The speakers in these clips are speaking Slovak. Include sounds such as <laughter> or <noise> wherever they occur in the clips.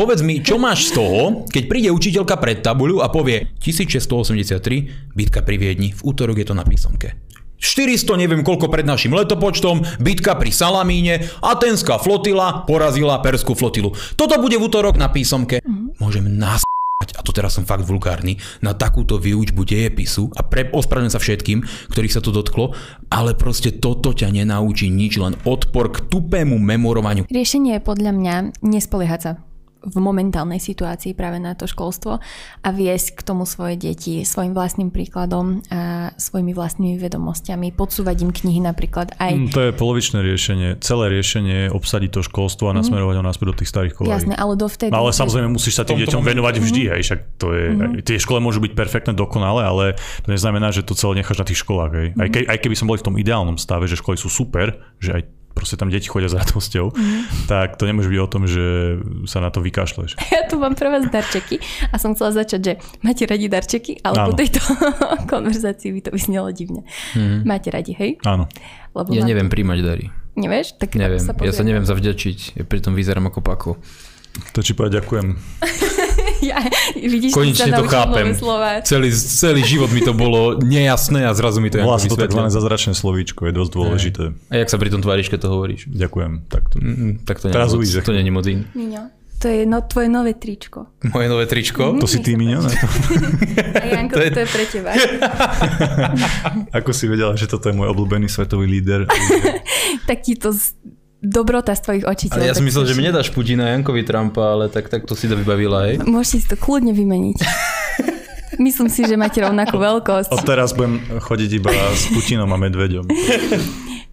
povedz mi, čo máš z toho, keď príde učiteľka pred tabuľu a povie 1683, bitka pri Viedni, v útorok je to na písomke. 400 neviem koľko pred našim letopočtom, bitka pri Salamíne, atenská flotila porazila perskú flotilu. Toto bude v útorok na písomke. Môžem nás <laughs> a to teraz som fakt vulgárny, na takúto výučbu dejepisu a pre, ospravedlňujem sa všetkým, ktorých sa to dotklo, ale proste toto ťa nenaučí nič, len odpor k tupému memorovaniu. Riešenie je podľa mňa nespoliehať sa v momentálnej situácii práve na to školstvo a viesť k tomu svoje deti svojim vlastným príkladom a svojimi vlastnými vedomosťami, podsúvať im knihy napríklad aj... Mm, to je polovičné riešenie. Celé riešenie je obsadiť to školstvo a nasmerovať ho naspäť do tých starých kolají. Jasné, ale dovtedy... No, ale samozrejme musíš sa tým deťom venovať vždy, hej, však to je, mm-hmm. tie škole môžu byť perfektné, dokonale, ale to neznamená, že to celé necháš na tých školách. Aj, ke, aj keby som bol v tom ideálnom stave, že školy sú super, že aj proste tam deti chodia s radosťou, tak to nemôže byť o tom, že sa na to vykašleš. <laughs> Ja tu mám pre vás darčeky a som chcela začať, že máte radi darčeky, ale po Áno. tejto <laughs> konverzácii by to vyznelo divne. Máte radi, hej? Áno. Lebo Ja mám- neviem príjmať dary. Nevieš? Tak Neviem, sa ja sa neviem zavďačiť, ja pritom vyzerám ako pako. To ti povedať ďakujem. <laughs> Vidíš, Konečne sa to chápem. nové Slova. Celý, celý život mi to bolo nejasné a zrazu mi to Volá sa to tzv. zázračné slovíčko, je dosť dôležité. A jak sa pri tom tváriš, keď to hovoríš? Ďakujem. Tak to... Mm, tak to Teraz uvidíš, to nie je moc in. Miňo, to je no, tvoje nové tričko. Moje nové tričko? To si ty, Miňo? <laughs> A Janko, To je- to je pre teba. <laughs> Ako si vedela, že toto je môj obľúbený svetový líder? <laughs> tak ti to. Dobrota z tvojich očí. Ale ja som myslel, že mne dáš Putina Jankovi Trumpa, ale tak, tak to si to vybavila, hej? Môžete si to kľudne vymeniť. <laughs> Myslím si, že máte rovnakú veľkosť. Odteraz budem chodiť iba s Putinom a Medveďom.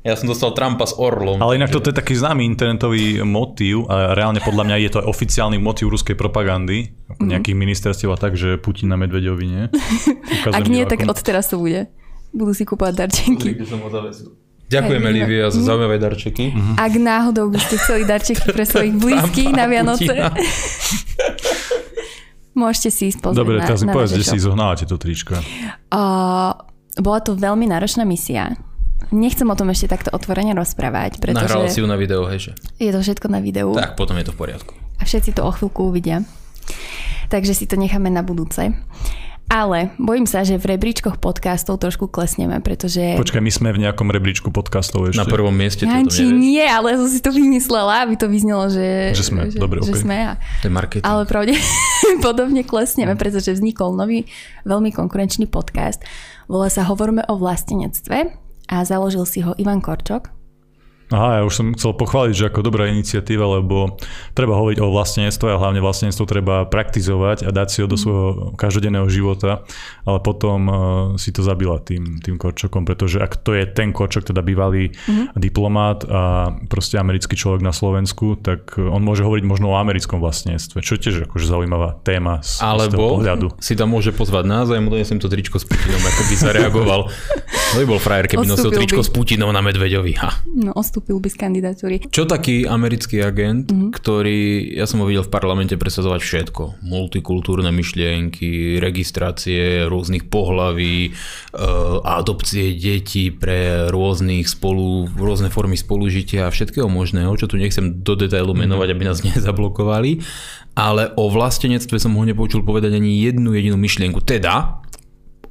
Ja som dostal Trumpa s orlom. Ale inak toto je taký známy internetový motív a reálne podľa mňa je to aj oficiálny motív ruskej propagandy, ako nejakých ministerstiev a tak, že Putin na Medveďovi, nie? <laughs> Ukazuje Ak mi nie, tak od teraz to bude. Budú si kúpovať darčenky. Ďakujem, Hej, Lívia, za zaujímavé darčeky. Ak náhodou by ste chceli darčeky pre <laughs> svojich blízkych na Vianoce, <laughs> môžete si ísť pozrieť Dobre, teraz mi povedz, kde si zohnávate to tričko. Uh, bola to veľmi náročná misia. Nechcem o tom ešte takto otvorene rozprávať, Nahrala si pretože ju na video, hej, že? je to všetko na videu Tak, potom je to v poriadku. a všetci to o chvíľku uvidia. Takže si to necháme na budúce. Ale bojím sa, že v rebríčkoch podcastov trošku klesneme, pretože... Počkaj, my sme v nejakom rebríčku podcastov ešte. Na prvom mieste, ty o tom Janči, nevieš. nie, ale som si to vymyslela, aby to vyznelo, že... Že sme, dobre, že okej. sme a, To je marketing. ale pravde <laughs> podobne klesneme, pretože vznikol nový, veľmi konkurenčný podcast. Volá sa Hovorme o vlastenectve a založil si ho Ivan Korčok. Aha, ja už som chcel pochváliť, že ako dobrá iniciatíva, lebo treba hovoriť o vlastenectve a hlavne vlastenectvo treba praktizovať a dať si ho do svojho každodenného života, ale potom uh, si to zabila tým, tým Korčokom, pretože ak to je ten Korčok, teda bývalý mm-hmm. diplomát a proste americký človek na Slovensku, tak uh, on môže hovoriť možno o americkom vlastenectve, čo je tiež akože zaujímavá téma z, z toho Alebo pohľadu. si tam môže pozvať nás a ja mu donesem to tričko s Putinom, ako by zareagoval. <laughs> To by bol frajer, keby nosil Odstúpil tričko by. s Putinom na Medveďovi. Ha. No, ostúpil by z kandidatúry. Čo taký americký agent, mm-hmm. ktorý, ja som ho videl v parlamente presadzovať všetko. Multikultúrne myšlienky, registrácie rôznych pohlaví, e, adopcie detí pre rôznych spolu, rôzne formy spolužitia a všetkého možného, čo tu nechcem do detailu menovať, aby nás <laughs> nezablokovali. Ale o vlastenectve som ho nepočul povedať ani jednu jedinú myšlienku. Teda,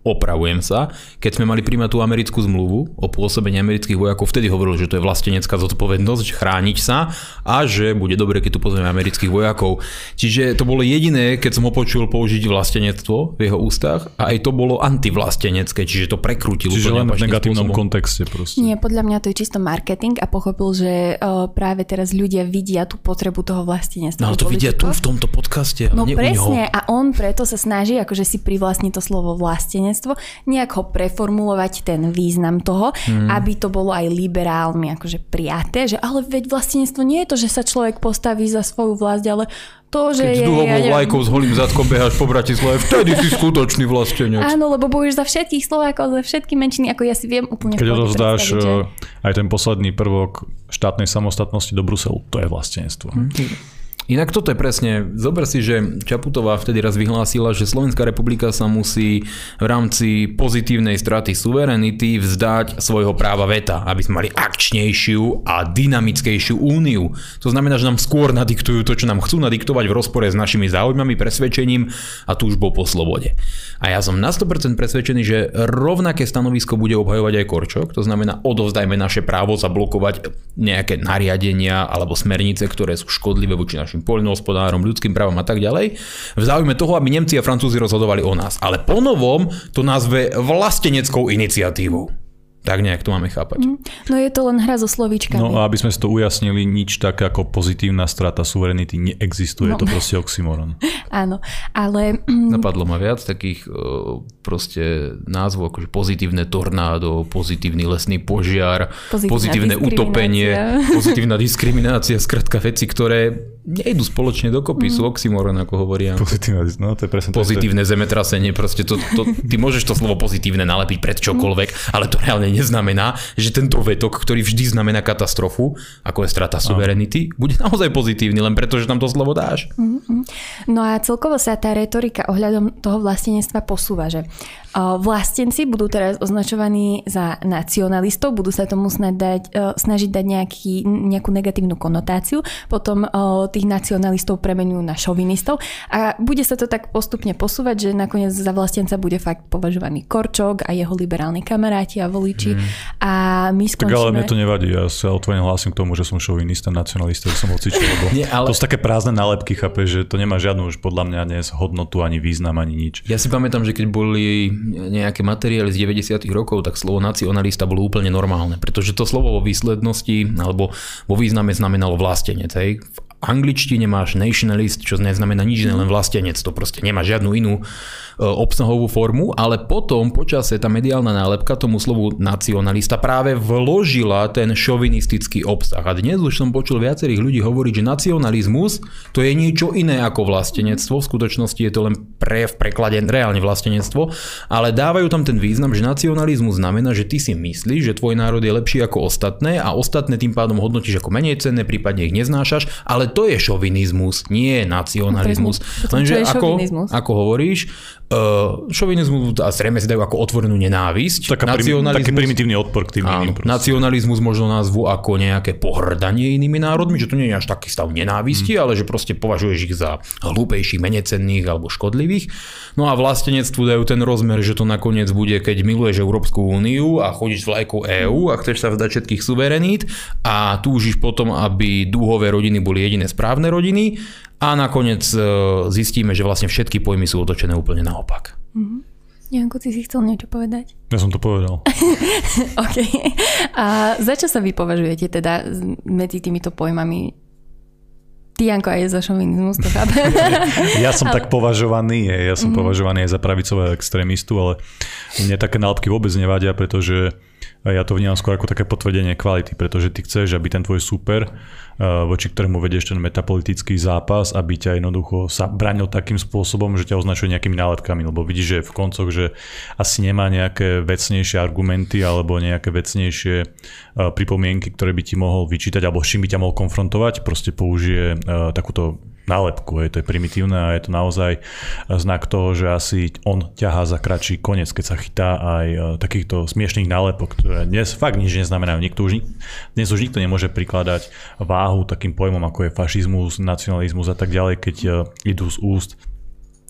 opravujem sa, keď sme mali príjmať tú americkú zmluvu o pôsobení amerických vojakov, vtedy hovoril, že to je vlastenecká zodpovednosť chrániť sa a že bude dobre, keď tu pozrieme amerických vojakov. Čiže to bolo jediné, keď som ho počul použiť vlastenectvo v jeho ústach a aj to bolo antivlastenecké, čiže to prekrútil Čiže len v negatívnom spôsobom. kontexte proste. Nie, podľa mňa to je čisto marketing a pochopil, že o, práve teraz ľudia vidia tú potrebu toho vlastenectva. No ale to vidia tu v tomto podcaste, No presne a on preto sa snaží akože si privlastniť to slovo vlastenectvo, nejak ho preformulovať ten význam toho, mm. aby to bolo aj liberálmi akože prijaté, že ale veď vlastenectvo nie je to, že sa človek postaví za svoju vlast, ale to, že Keď s je... duhovou ja vlajkou s holým zadkom beháš po Bratislave, vtedy si skutočný vlastenec. Áno, lebo bojuješ za všetkých Slovákov, za všetky menšiny, ako ja si viem úplne Keď odovzdáš že- eh, aj ten posledný prvok štátnej samostatnosti do Bruselu, to je vlastenectvo. Mhm. Inak toto je presne, zober si, že Čaputová vtedy raz vyhlásila, že Slovenská republika sa musí v rámci pozitívnej straty suverenity vzdať svojho práva veta, aby sme mali akčnejšiu a dynamickejšiu úniu. To znamená, že nám skôr nadiktujú to, čo nám chcú nadiktovať v rozpore s našimi záujmami, presvedčením a túžbou po slobode. A ja som na 100% presvedčený, že rovnaké stanovisko bude obhajovať aj Korčok, to znamená odovzdajme naše právo zablokovať nejaké nariadenia alebo smernice, ktoré sú škodlivé voči našim našim poľnohospodárom, ľudským právom a tak ďalej, v záujme toho, aby Nemci a Francúzi rozhodovali o nás. Ale ponovom to nazve vlasteneckou iniciatívou. Tak nejak to máme chápať. Mm. No je to len hra so slovíčkami. No a aby sme si to ujasnili, nič tak ako pozitívna strata suverenity neexistuje. No. To proste oxymoron. <laughs> Áno, ale... <clears throat> Mm, Napadlo ma viac takých proste názvov, akože pozitívne tornádo, pozitívny lesný požiar, pozitívna pozitívne utopenie, <laughs> pozitívna diskriminácia, skratka veci, ktoré nejdu spoločne dokopy, mm. sú oxymoron, ako hovoria. Pozitívne, no to je presne Pozitívne to, zemetrasenie, proste to, to, ty môžeš to slovo pozitívne nalepiť pred čokoľvek, ale to reálne neznamená, že tento vetok, ktorý vždy znamená katastrofu, ako je strata suverenity, bude naozaj pozitívny, len preto, že tam to slovo dáš. Mm-hmm. No a celkovo sa tá retorika ohľadom toho vlastenectva posúva, že Vlastenci budú teraz označovaní za nacionalistov, budú sa tomu dať, e, snažiť dať nejaký, nejakú negatívnu konotáciu, potom tých nacionalistov premenujú na šovinistov a bude sa to tak postupne posúvať, že nakoniec za vlastenca bude fakt považovaný Korčok a jeho liberálni kamaráti a voliči mm. a my skončíme... Tak ale mne to nevadí, ja sa otvorene hlásim k tomu, že som šovinista, nacionalista, že som hocičo, lebo Nie, ale... to sú také prázdne nálepky, chápe, že to nemá žiadnu už podľa mňa dnes hodnotu, ani význam, ani nič. Ja si pamätám, že keď boli nejaké materiály z 90. rokov, tak slovo nacionalista bolo úplne normálne, pretože to slovo vo výslednosti alebo vo význame znamenalo vlastenec. Hej. V angličtine máš nationalist, čo neznamená nič len vlastenec. To proste nemá žiadnu inú obsahovú formu, ale potom počase tá mediálna nálepka tomu slovu nacionalista práve vložila ten šovinistický obsah. A dnes už som počul viacerých ľudí hovoriť, že nacionalizmus to je niečo iné ako vlastenectvo. V skutočnosti je to len pre, v preklade reálne vlastenectvo, ale dávajú tam ten význam, že nacionalizmus znamená, že ty si myslíš, že tvoj národ je lepší ako ostatné a ostatné tým pádom hodnotíš ako menej cenné, prípadne ich neznášaš, ale to je šovinizmus, nie nacionalizmus. Lenže ako, ako hovoríš, Uh, šovinizmus a zrejme si dajú ako otvorenú nenávisť. Taká taký primitívny odpor k tým áno, iným. Nacionalizmus možno názvu ako nejaké pohrdanie inými národmi, že to nie je až taký stav nenávisti, mm. ale že proste považuješ ich za hlúpejších, menecenných alebo škodlivých. No a vlastenectvu dajú ten rozmer, že to nakoniec bude, keď miluješ Európsku úniu a chodíš s vlajkou EÚ a chceš sa vzdať všetkých suverenít a túžiš potom, aby dúhové rodiny boli jediné správne rodiny a nakoniec e, zistíme, že vlastne všetky pojmy sú otočené úplne naopak. Mm-hmm. Janko, ty si chcel niečo povedať? Ja som to povedal. <laughs> OK. A za čo sa vy považujete teda medzi týmito pojmami? Ty, Janko, aj za šovinizmus, to chápem. <laughs> ja som ale... tak považovaný, ja som mm-hmm. považovaný aj za pravicového extrémistu, ale mne také nálepky vôbec nevadia, pretože ja to vnímam skôr ako také potvrdenie kvality, pretože ty chceš, aby ten tvoj super, eh, voči ktorému vedieš ten metapolitický zápas, aby ťa jednoducho sa bránil takým spôsobom, že ťa označuje nejakými nálepkami, lebo vidíš, že v koncoch, že asi nemá nejaké vecnejšie argumenty alebo nejaké vecnejšie eh, pripomienky, ktoré by ti mohol vyčítať alebo s čím by ťa mohol konfrontovať, proste použije eh, takúto nálepku. Je to je primitívne a je to naozaj znak toho, že asi on ťahá za kratší koniec, keď sa chytá aj e, takýchto smiešných nálepok, ktoré dnes fakt nič neznamenajú. Nikto už, dnes už nikto nemôže prikladať váhu takým pojmom, ako je fašizmus, nacionalizmus a tak ďalej, keď e, idú z úst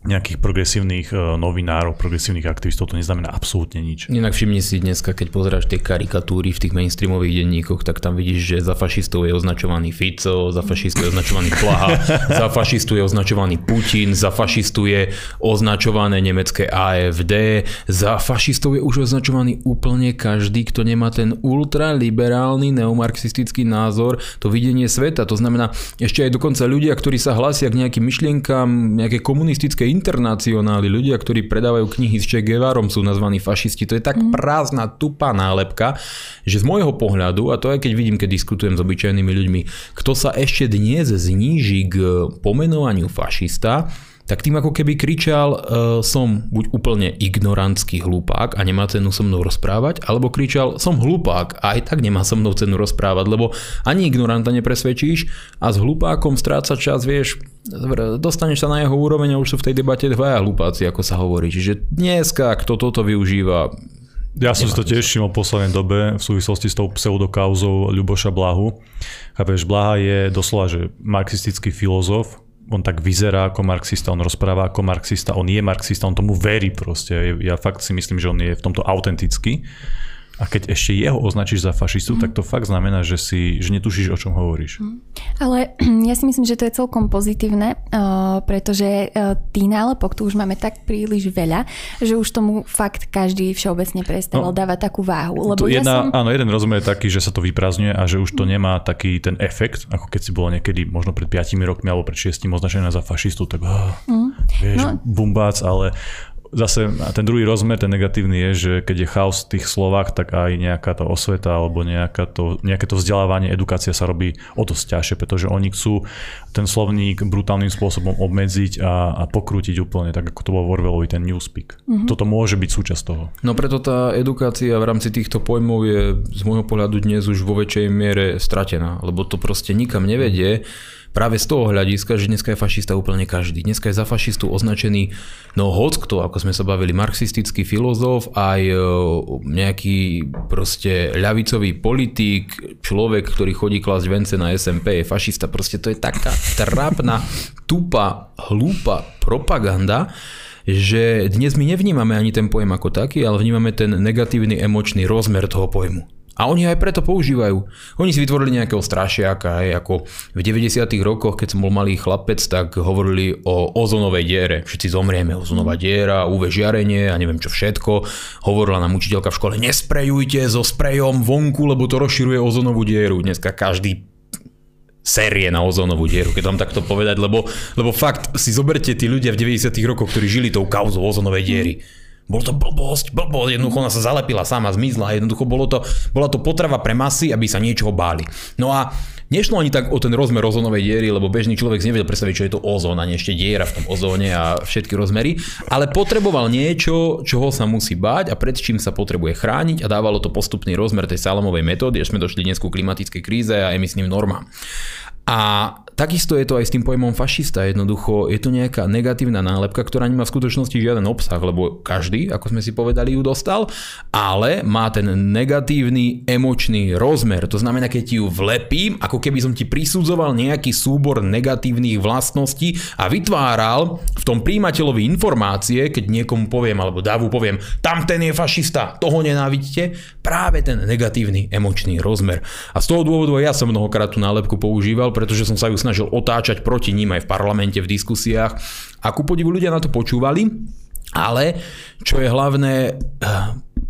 nejakých progresívnych e, novinárov, progresívnych aktivistov, to neznamená absolútne nič. Inak všimni si dneska, keď pozeráš tie karikatúry v tých mainstreamových denníkoch, tak tam vidíš, že za fašistov je označovaný Fico, za fašistov je označovaný Plaha, za fašistu je označovaný Putin, za fašistu je označované nemecké AFD, za fašistov je už označovaný úplne každý, kto nemá ten ultraliberálny neomarxistický názor, to videnie sveta. To znamená, ešte aj dokonca ľudia, ktorí sa hlásia k nejakým myšlienkam, nejaké komunistické internacionáli, ľudia, ktorí predávajú knihy s Che Guevarom sú nazvaní fašisti. To je tak mm. prázdna, tupá nálepka, že z môjho pohľadu, a to aj keď vidím, keď diskutujem s obyčajnými ľuďmi, kto sa ešte dnes zníži k pomenovaniu fašista, tak tým ako keby kričal, uh, som buď úplne ignorantský hlupák a nemá cenu so mnou rozprávať, alebo kričal, som hlupák a aj tak nemá so mnou cenu rozprávať, lebo ani ignoranta nepresvedčíš a s hlupákom stráca čas, vieš, dostaneš sa na jeho úroveň a už sú v tej debate dvaja hlupáci, ako sa hovorí. Čiže dneska, kto toto využíva, ja som si to tiež všimol v poslednej dobe v súvislosti s tou pseudokauzou Ľuboša Blahu. Chápeš, Blaha je doslova, že marxistický filozof, on tak vyzerá ako marxista, on rozpráva ako marxista, on je marxista, on tomu verí proste. Ja fakt si myslím, že on je v tomto autentický. A keď ešte jeho označíš za fašistu, mm. tak to fakt znamená, že si že netušíš, o čom hovoríš. Mm. Ale <clears throat> ja si myslím, že to je celkom pozitívne, uh, pretože uh, tých nálepok tu už máme tak príliš veľa, že už tomu fakt každý všeobecne prestal no, dávať takú váhu. Lebo to ja jedna, som... Áno, jeden rozmer je taký, že sa to vyprázdňuje a že už to mm. nemá taký ten efekt, ako keď si bolo niekedy možno pred 5 rokmi alebo pred 6 označená za fašistu, tak oh, mm. vieš, no. bumbác, ale zase ten druhý rozmer, ten negatívny je, že keď je chaos v tých slovách, tak aj nejaká tá osveta alebo nejaká to, nejaké to vzdelávanie, edukácia sa robí o to ťažšie, pretože oni chcú ten slovník brutálnym spôsobom obmedziť a, a pokrútiť úplne, tak ako to bol Orwellovi ten newspeak. Mm-hmm. Toto môže byť súčasť toho. No preto tá edukácia v rámci týchto pojmov je z môjho pohľadu dnes už vo väčšej miere stratená, lebo to proste nikam nevedie práve z toho hľadiska, že dneska je fašista úplne každý. Dneska je za fašistu označený no hoc kto, ako sme sa bavili, marxistický filozof, aj e, nejaký proste ľavicový politik, človek, ktorý chodí klásť vence na SMP, je fašista. Proste to je taká trápna, tupá, hlúpa propaganda, že dnes my nevnímame ani ten pojem ako taký, ale vnímame ten negatívny emočný rozmer toho pojmu. A oni aj preto používajú. Oni si vytvorili nejakého strašiaka, aj ako v 90 rokoch, keď som bol malý chlapec, tak hovorili o ozonovej diere. Všetci zomrieme, ozonová diera, UV žiarenie a neviem čo všetko. Hovorila nám učiteľka v škole, nesprejujte so sprejom vonku, lebo to rozširuje ozonovú dieru. Dneska každý série na ozónovú dieru, keď vám takto povedať, lebo, lebo fakt si zoberte tí ľudia v 90 rokoch, ktorí žili tou kauzou ozonovej diery. Mm bol to blbosť, blbosť, jednoducho ona sa zalepila sama, zmizla, jednoducho bolo to, bola to potrava pre masy, aby sa niečoho báli. No a nešlo ani tak o ten rozmer ozónovej diery, lebo bežný človek si nevedel predstaviť, čo je to ozón, ani ešte diera v tom ozóne a všetky rozmery, ale potreboval niečo, čoho sa musí báť a pred čím sa potrebuje chrániť a dávalo to postupný rozmer tej salamovej metódy, až sme došli dnes ku klimatickej kríze a emisným normám. A takisto je to aj s tým pojmom fašista. Jednoducho je to nejaká negatívna nálepka, ktorá nemá v skutočnosti žiaden obsah, lebo každý, ako sme si povedali, ju dostal, ale má ten negatívny emočný rozmer. To znamená, keď ti ju vlepím, ako keby som ti prisudzoval nejaký súbor negatívnych vlastností a vytváral v tom príjimateľovi informácie, keď niekomu poviem, alebo dávu poviem, tam ten je fašista, toho nenávidíte, práve ten negatívny emočný rozmer. A z toho dôvodu ja som mnohokrát tú nálepku používal, pretože som sa ju snažil otáčať proti ním aj v parlamente, v diskusiách. A ku podivu ľudia na to počúvali, ale čo je hlavné,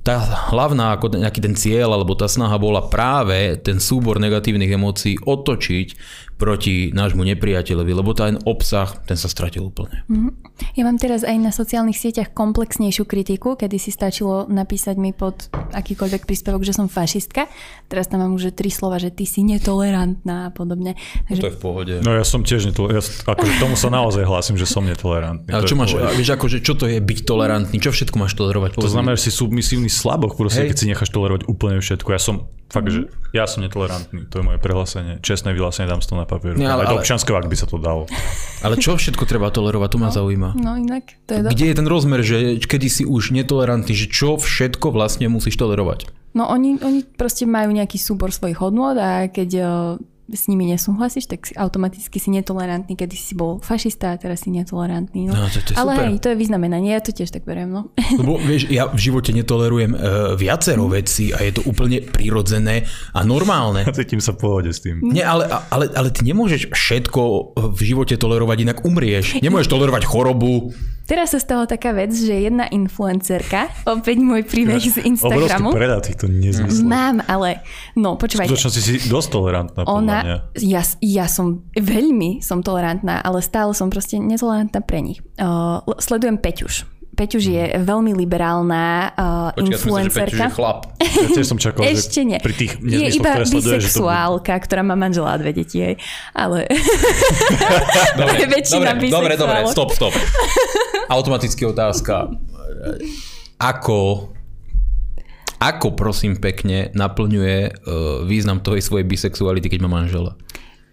tá hlavná ako nejaký ten cieľ alebo tá snaha bola práve ten súbor negatívnych emócií otočiť proti nášmu nepriateľovi, lebo ten obsah, ten sa stratil úplne. Mm-hmm. Ja mám teraz aj na sociálnych sieťach komplexnejšiu kritiku, kedy si stačilo napísať mi pod akýkoľvek príspevok, že som fašistka. Teraz tam mám už tri slova, že ty si netolerantná a podobne. Takže... No to je v pohode. No ja som tiež netolerantný. Ja, akože tomu sa naozaj hlásim, že som netolerantný. Ale čo máš, vieš, akože, čo to je byť tolerantný? Čo všetko máš tolerovať? To znamená, že si submisívny slaboch, proste, keď si necháš tolerovať úplne všetko. Ja som Fakt, že ja som netolerantný, to je moje prehlásenie. Čestné vyhlásenie, dám to na papier. Nie, ale, ale, občanské ak by sa to dalo. Ale čo všetko treba tolerovať, to ma no, zaujíma. No inak, to je Kde je ten rozmer, že kedy si už netolerantný, že čo všetko vlastne musíš tolerovať? No oni, oni proste majú nejaký súbor svojich hodnôt a keď s nimi nesúhlasíš, tak si automaticky si netolerantný, kedy si bol fašista a teraz si netolerantný. No. No, to, to je Ale super. hej, to je vyznamenanie, ja to tiež tak beriem. No. <laughs> Lebo vieš, ja v živote netolerujem uh, viacero veci a je to úplne prirodzené a normálne. <laughs> Cítim sa pohode s tým. Nie, ale, ale, ale ty nemôžeš všetko v živote tolerovať, inak umrieš. <laughs> Nemôžeš tolerovať chorobu, Teraz sa stala taká vec, že jedna influencerka, opäť môj príbeh z Instagramu. Obrovský predá týchto nezmyslov. Mám, ale no počúvaj. V si si dosť tolerantná ona, mňa. Ja, ja som veľmi som tolerantná, ale stále som proste netolerantná pre nich. Uh, sledujem Peťuš. Peťuž je veľmi liberálna uh, ja že Peťuž influencerka. je chlap. Ja tiež som čakal, Ešte že nie. pri tých je iba to bude... bisexuálka, ktorá má manžela a dve deti, hej. Ale Dobre, <laughs> väčšina dobre, dobre, dobre, stop, stop. <laughs> Automaticky otázka. Ako, ako prosím pekne naplňuje uh, význam toho svojej bisexuality, keď má manžela?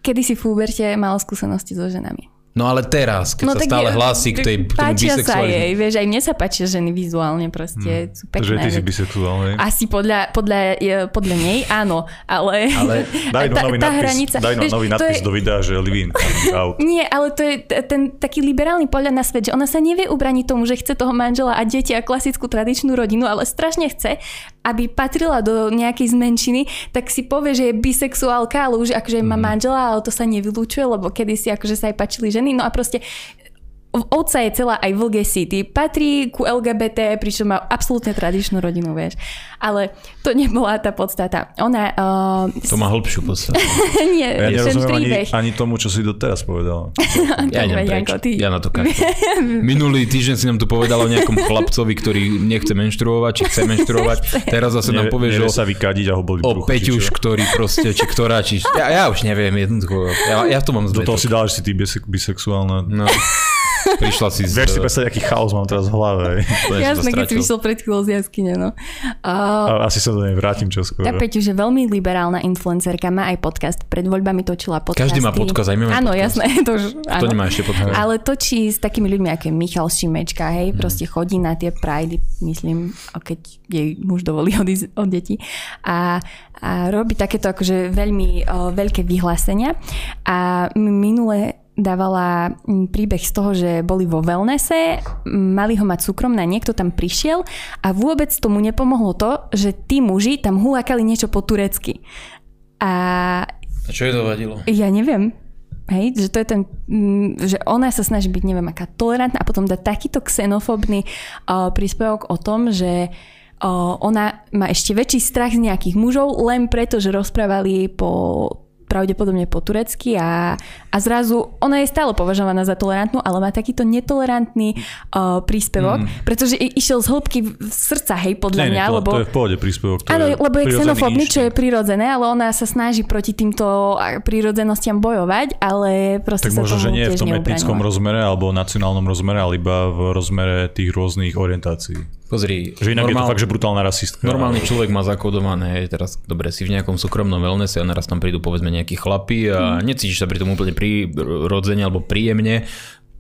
kedy si v Uberte mala skúsenosti so ženami. No ale teraz, keď no, sa stále je- hlási k tej k tomu sa jej, vieš, aj mne sa páčia ženy vizuálne proste, sú pekné. Takže ty si bisexuálny. Asi podľa, podľa, je- podľa nej áno, ale, Ale <laughs> Daj no tá- nový tá nadpis, hranica- daj no vieš, nový nadpis je- do videa, že live in, out. Nie, ale to je ten taký liberálny pohľad na svet, že ona sa nevie ubraniť tomu, že chce toho manžela a deti a klasickú tradičnú rodinu, ale strašne chce, aby patrila do nejakej zmenšiny, tak si povie, že je bisexuálka, ale už akože má manžela, ale to sa nevylúčuje, lebo kedysi akože sa aj páčili ženy, no a proste Ovca je celá aj v City. Patrí ku LGBT, pričom má absolútne tradičnú rodinu, vieš. Ale to nebola tá podstata. Ona... Uh, To má hĺbšiu podstatu. <laughs> nie, Ja nerozumiem ani, ani tomu, čo si doteraz povedal. <laughs> Ja idem preč. Janko, ty. Ja na to kašľam. <laughs> Minulý týždeň si nám tu povedal o nejakom chlapcovi, ktorý nechce menštruovať, či chce menštruovať. Teraz zase nám povie, že nevie o, sa vykadiť a ho boli o Peťuš, ktorý proste, či ktorá, či... Ja, ja už neviem, jednoducho. Ja, ja to mám Do toho si že si ty bise- bisexuálna. No. Prišla si z... Vieš si predstaviť, aký chaos mám teraz v hlave. Jasné, keď si vyšiel pred chvíľou z jaskyne, no. Uh, A asi sa do nej vrátim čoskoro. tá Peťu, že veľmi liberálna influencerka, má aj podcast. Pred voľbami točila podcasty. Každý má podcast, aj my máme Áno, podcast. jasné. <laughs> To, už, To áno. nemá ešte podcast. Ale točí s takými ľuďmi, ako je Michal Šimečka, hej, Mhm. proste chodí na tie pridey, myslím, a keď jej muž dovolí <laughs> odísť od detí. A, a robí takéto akože veľmi o, veľké vyhlásenia. A minule dávala mm, príbeh z toho, že boli vo wellnesse, mali ho mať súkromné, niekto tam prišiel a vôbec tomu nepomohlo to, že tí muži tam hulakali niečo po turecky. A A čo jej to vadilo? ja neviem. Hej, že to je ten, mm, že ona sa snaží byť neviem aká tolerantná a potom dá takýto xenofóbny uh, príspevok o tom, že uh, ona má ešte väčší strach z nejakých mužov len preto, že rozprávali po pravdepodobne po turecky a, a zrazu ona je stále považovaná za tolerantnú, ale má takýto netolerantný uh, príspevok, mm. pretože i- išiel z hĺbky srdca, hej, podľa Nie, nie, mňa, to, lebo... to je v pohode príspevok. Áno, je lebo je xenofóbny, čo je prirodzené, ale ona sa snaží proti týmto prírodzenostiam bojovať, ale proste Tak sa možno, že nie v tom etnickom rozmere alebo nacionálnom rozmere, ale iba v rozmere tých rôznych orientácií. Pozri, Že inak je to normál- fakt, že brutálna rasistka. Normálny človek má zakodované, hej, teraz dobre, si v nejakom súkromnom wellnesse a naraz tam prídu povedzme nejakí chlapi a Mhm. necítiš sa pri tom úplne prirodzene alebo príjemne.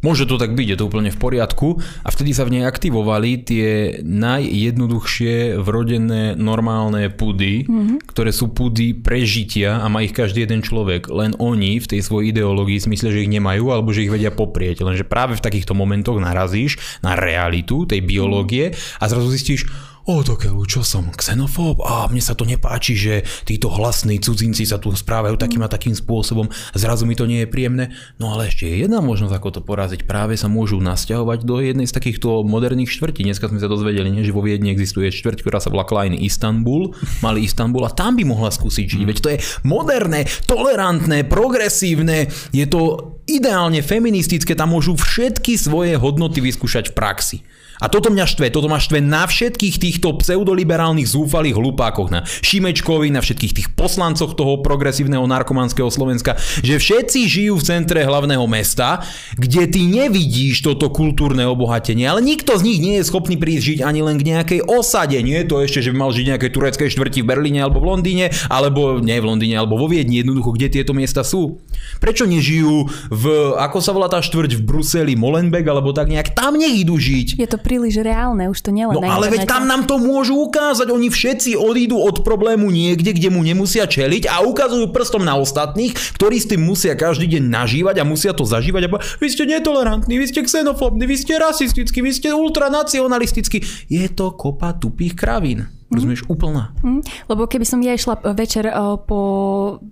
Môže to tak byť, je to úplne v poriadku a vtedy sa v nej aktivovali tie najjednoduchšie vrodené normálne pudy, mm-hmm. ktoré sú pudy prežitia a má ich každý jeden človek. Len oni v tej svojej ideológii si myslia, že ich nemajú alebo že ich vedia poprieť. Lenže práve v takýchto momentoch narazíš na realitu tej biológie a zrazu zistíš, o to keľu, čo som, xenofób? A mne sa to nepáči, že títo hlasní cudzinci sa tu správajú takým a takým spôsobom. Zrazu mi to nie je príjemné. No ale ešte je jedna možnosť, ako to poraziť. Práve sa môžu nasťahovať do jednej z takýchto moderných štvrtí. Dneska sme sa dozvedeli, nie, že vo Viedni existuje štvrť, ktorá sa volá Klein Istanbul. Mali Istanbul a tam by mohla skúsiť žiť. Veď to je moderné, tolerantné, progresívne. Je to ideálne feministické. Tam môžu všetky svoje hodnoty vyskúšať v praxi. A toto mňa štve, toto ma štve na všetkých týchto pseudoliberálnych zúfalých hlupákoch, na Šimečkovi, na všetkých tých poslancoch toho progresívneho narkomanského Slovenska, že všetci žijú v centre hlavného mesta, kde ty nevidíš toto kultúrne obohatenie, ale nikto z nich nie je schopný prísť žiť ani len k nejakej osade. Nie je to ešte, že by mal žiť v nejakej tureckej štvrti v Berlíne alebo v Londýne, alebo nie v Londýne, alebo vo Viedni, jednoducho, kde tieto miesta sú. Prečo nežijú v, ako sa volá tá štvrť v Bruseli, Molenbeek, alebo tak nejak, tam nech idú žiť. Je to príliš reálne, už to nielen No ale veď tam nám to môžu ukázať. Oni všetci odídu od problému niekde, kde mu nemusia čeliť a ukazujú prstom na ostatných, ktorí s tým musia každý deň nažívať a musia to zažívať. A po- vy ste netolerantní, vy ste xenofóbni, vy ste rasistickí, vy ste ultranacionalistickí. Je to kopa tupých kravín. Rozumieš, úplná. Mm, lebo keby som ja išla večer uh, po,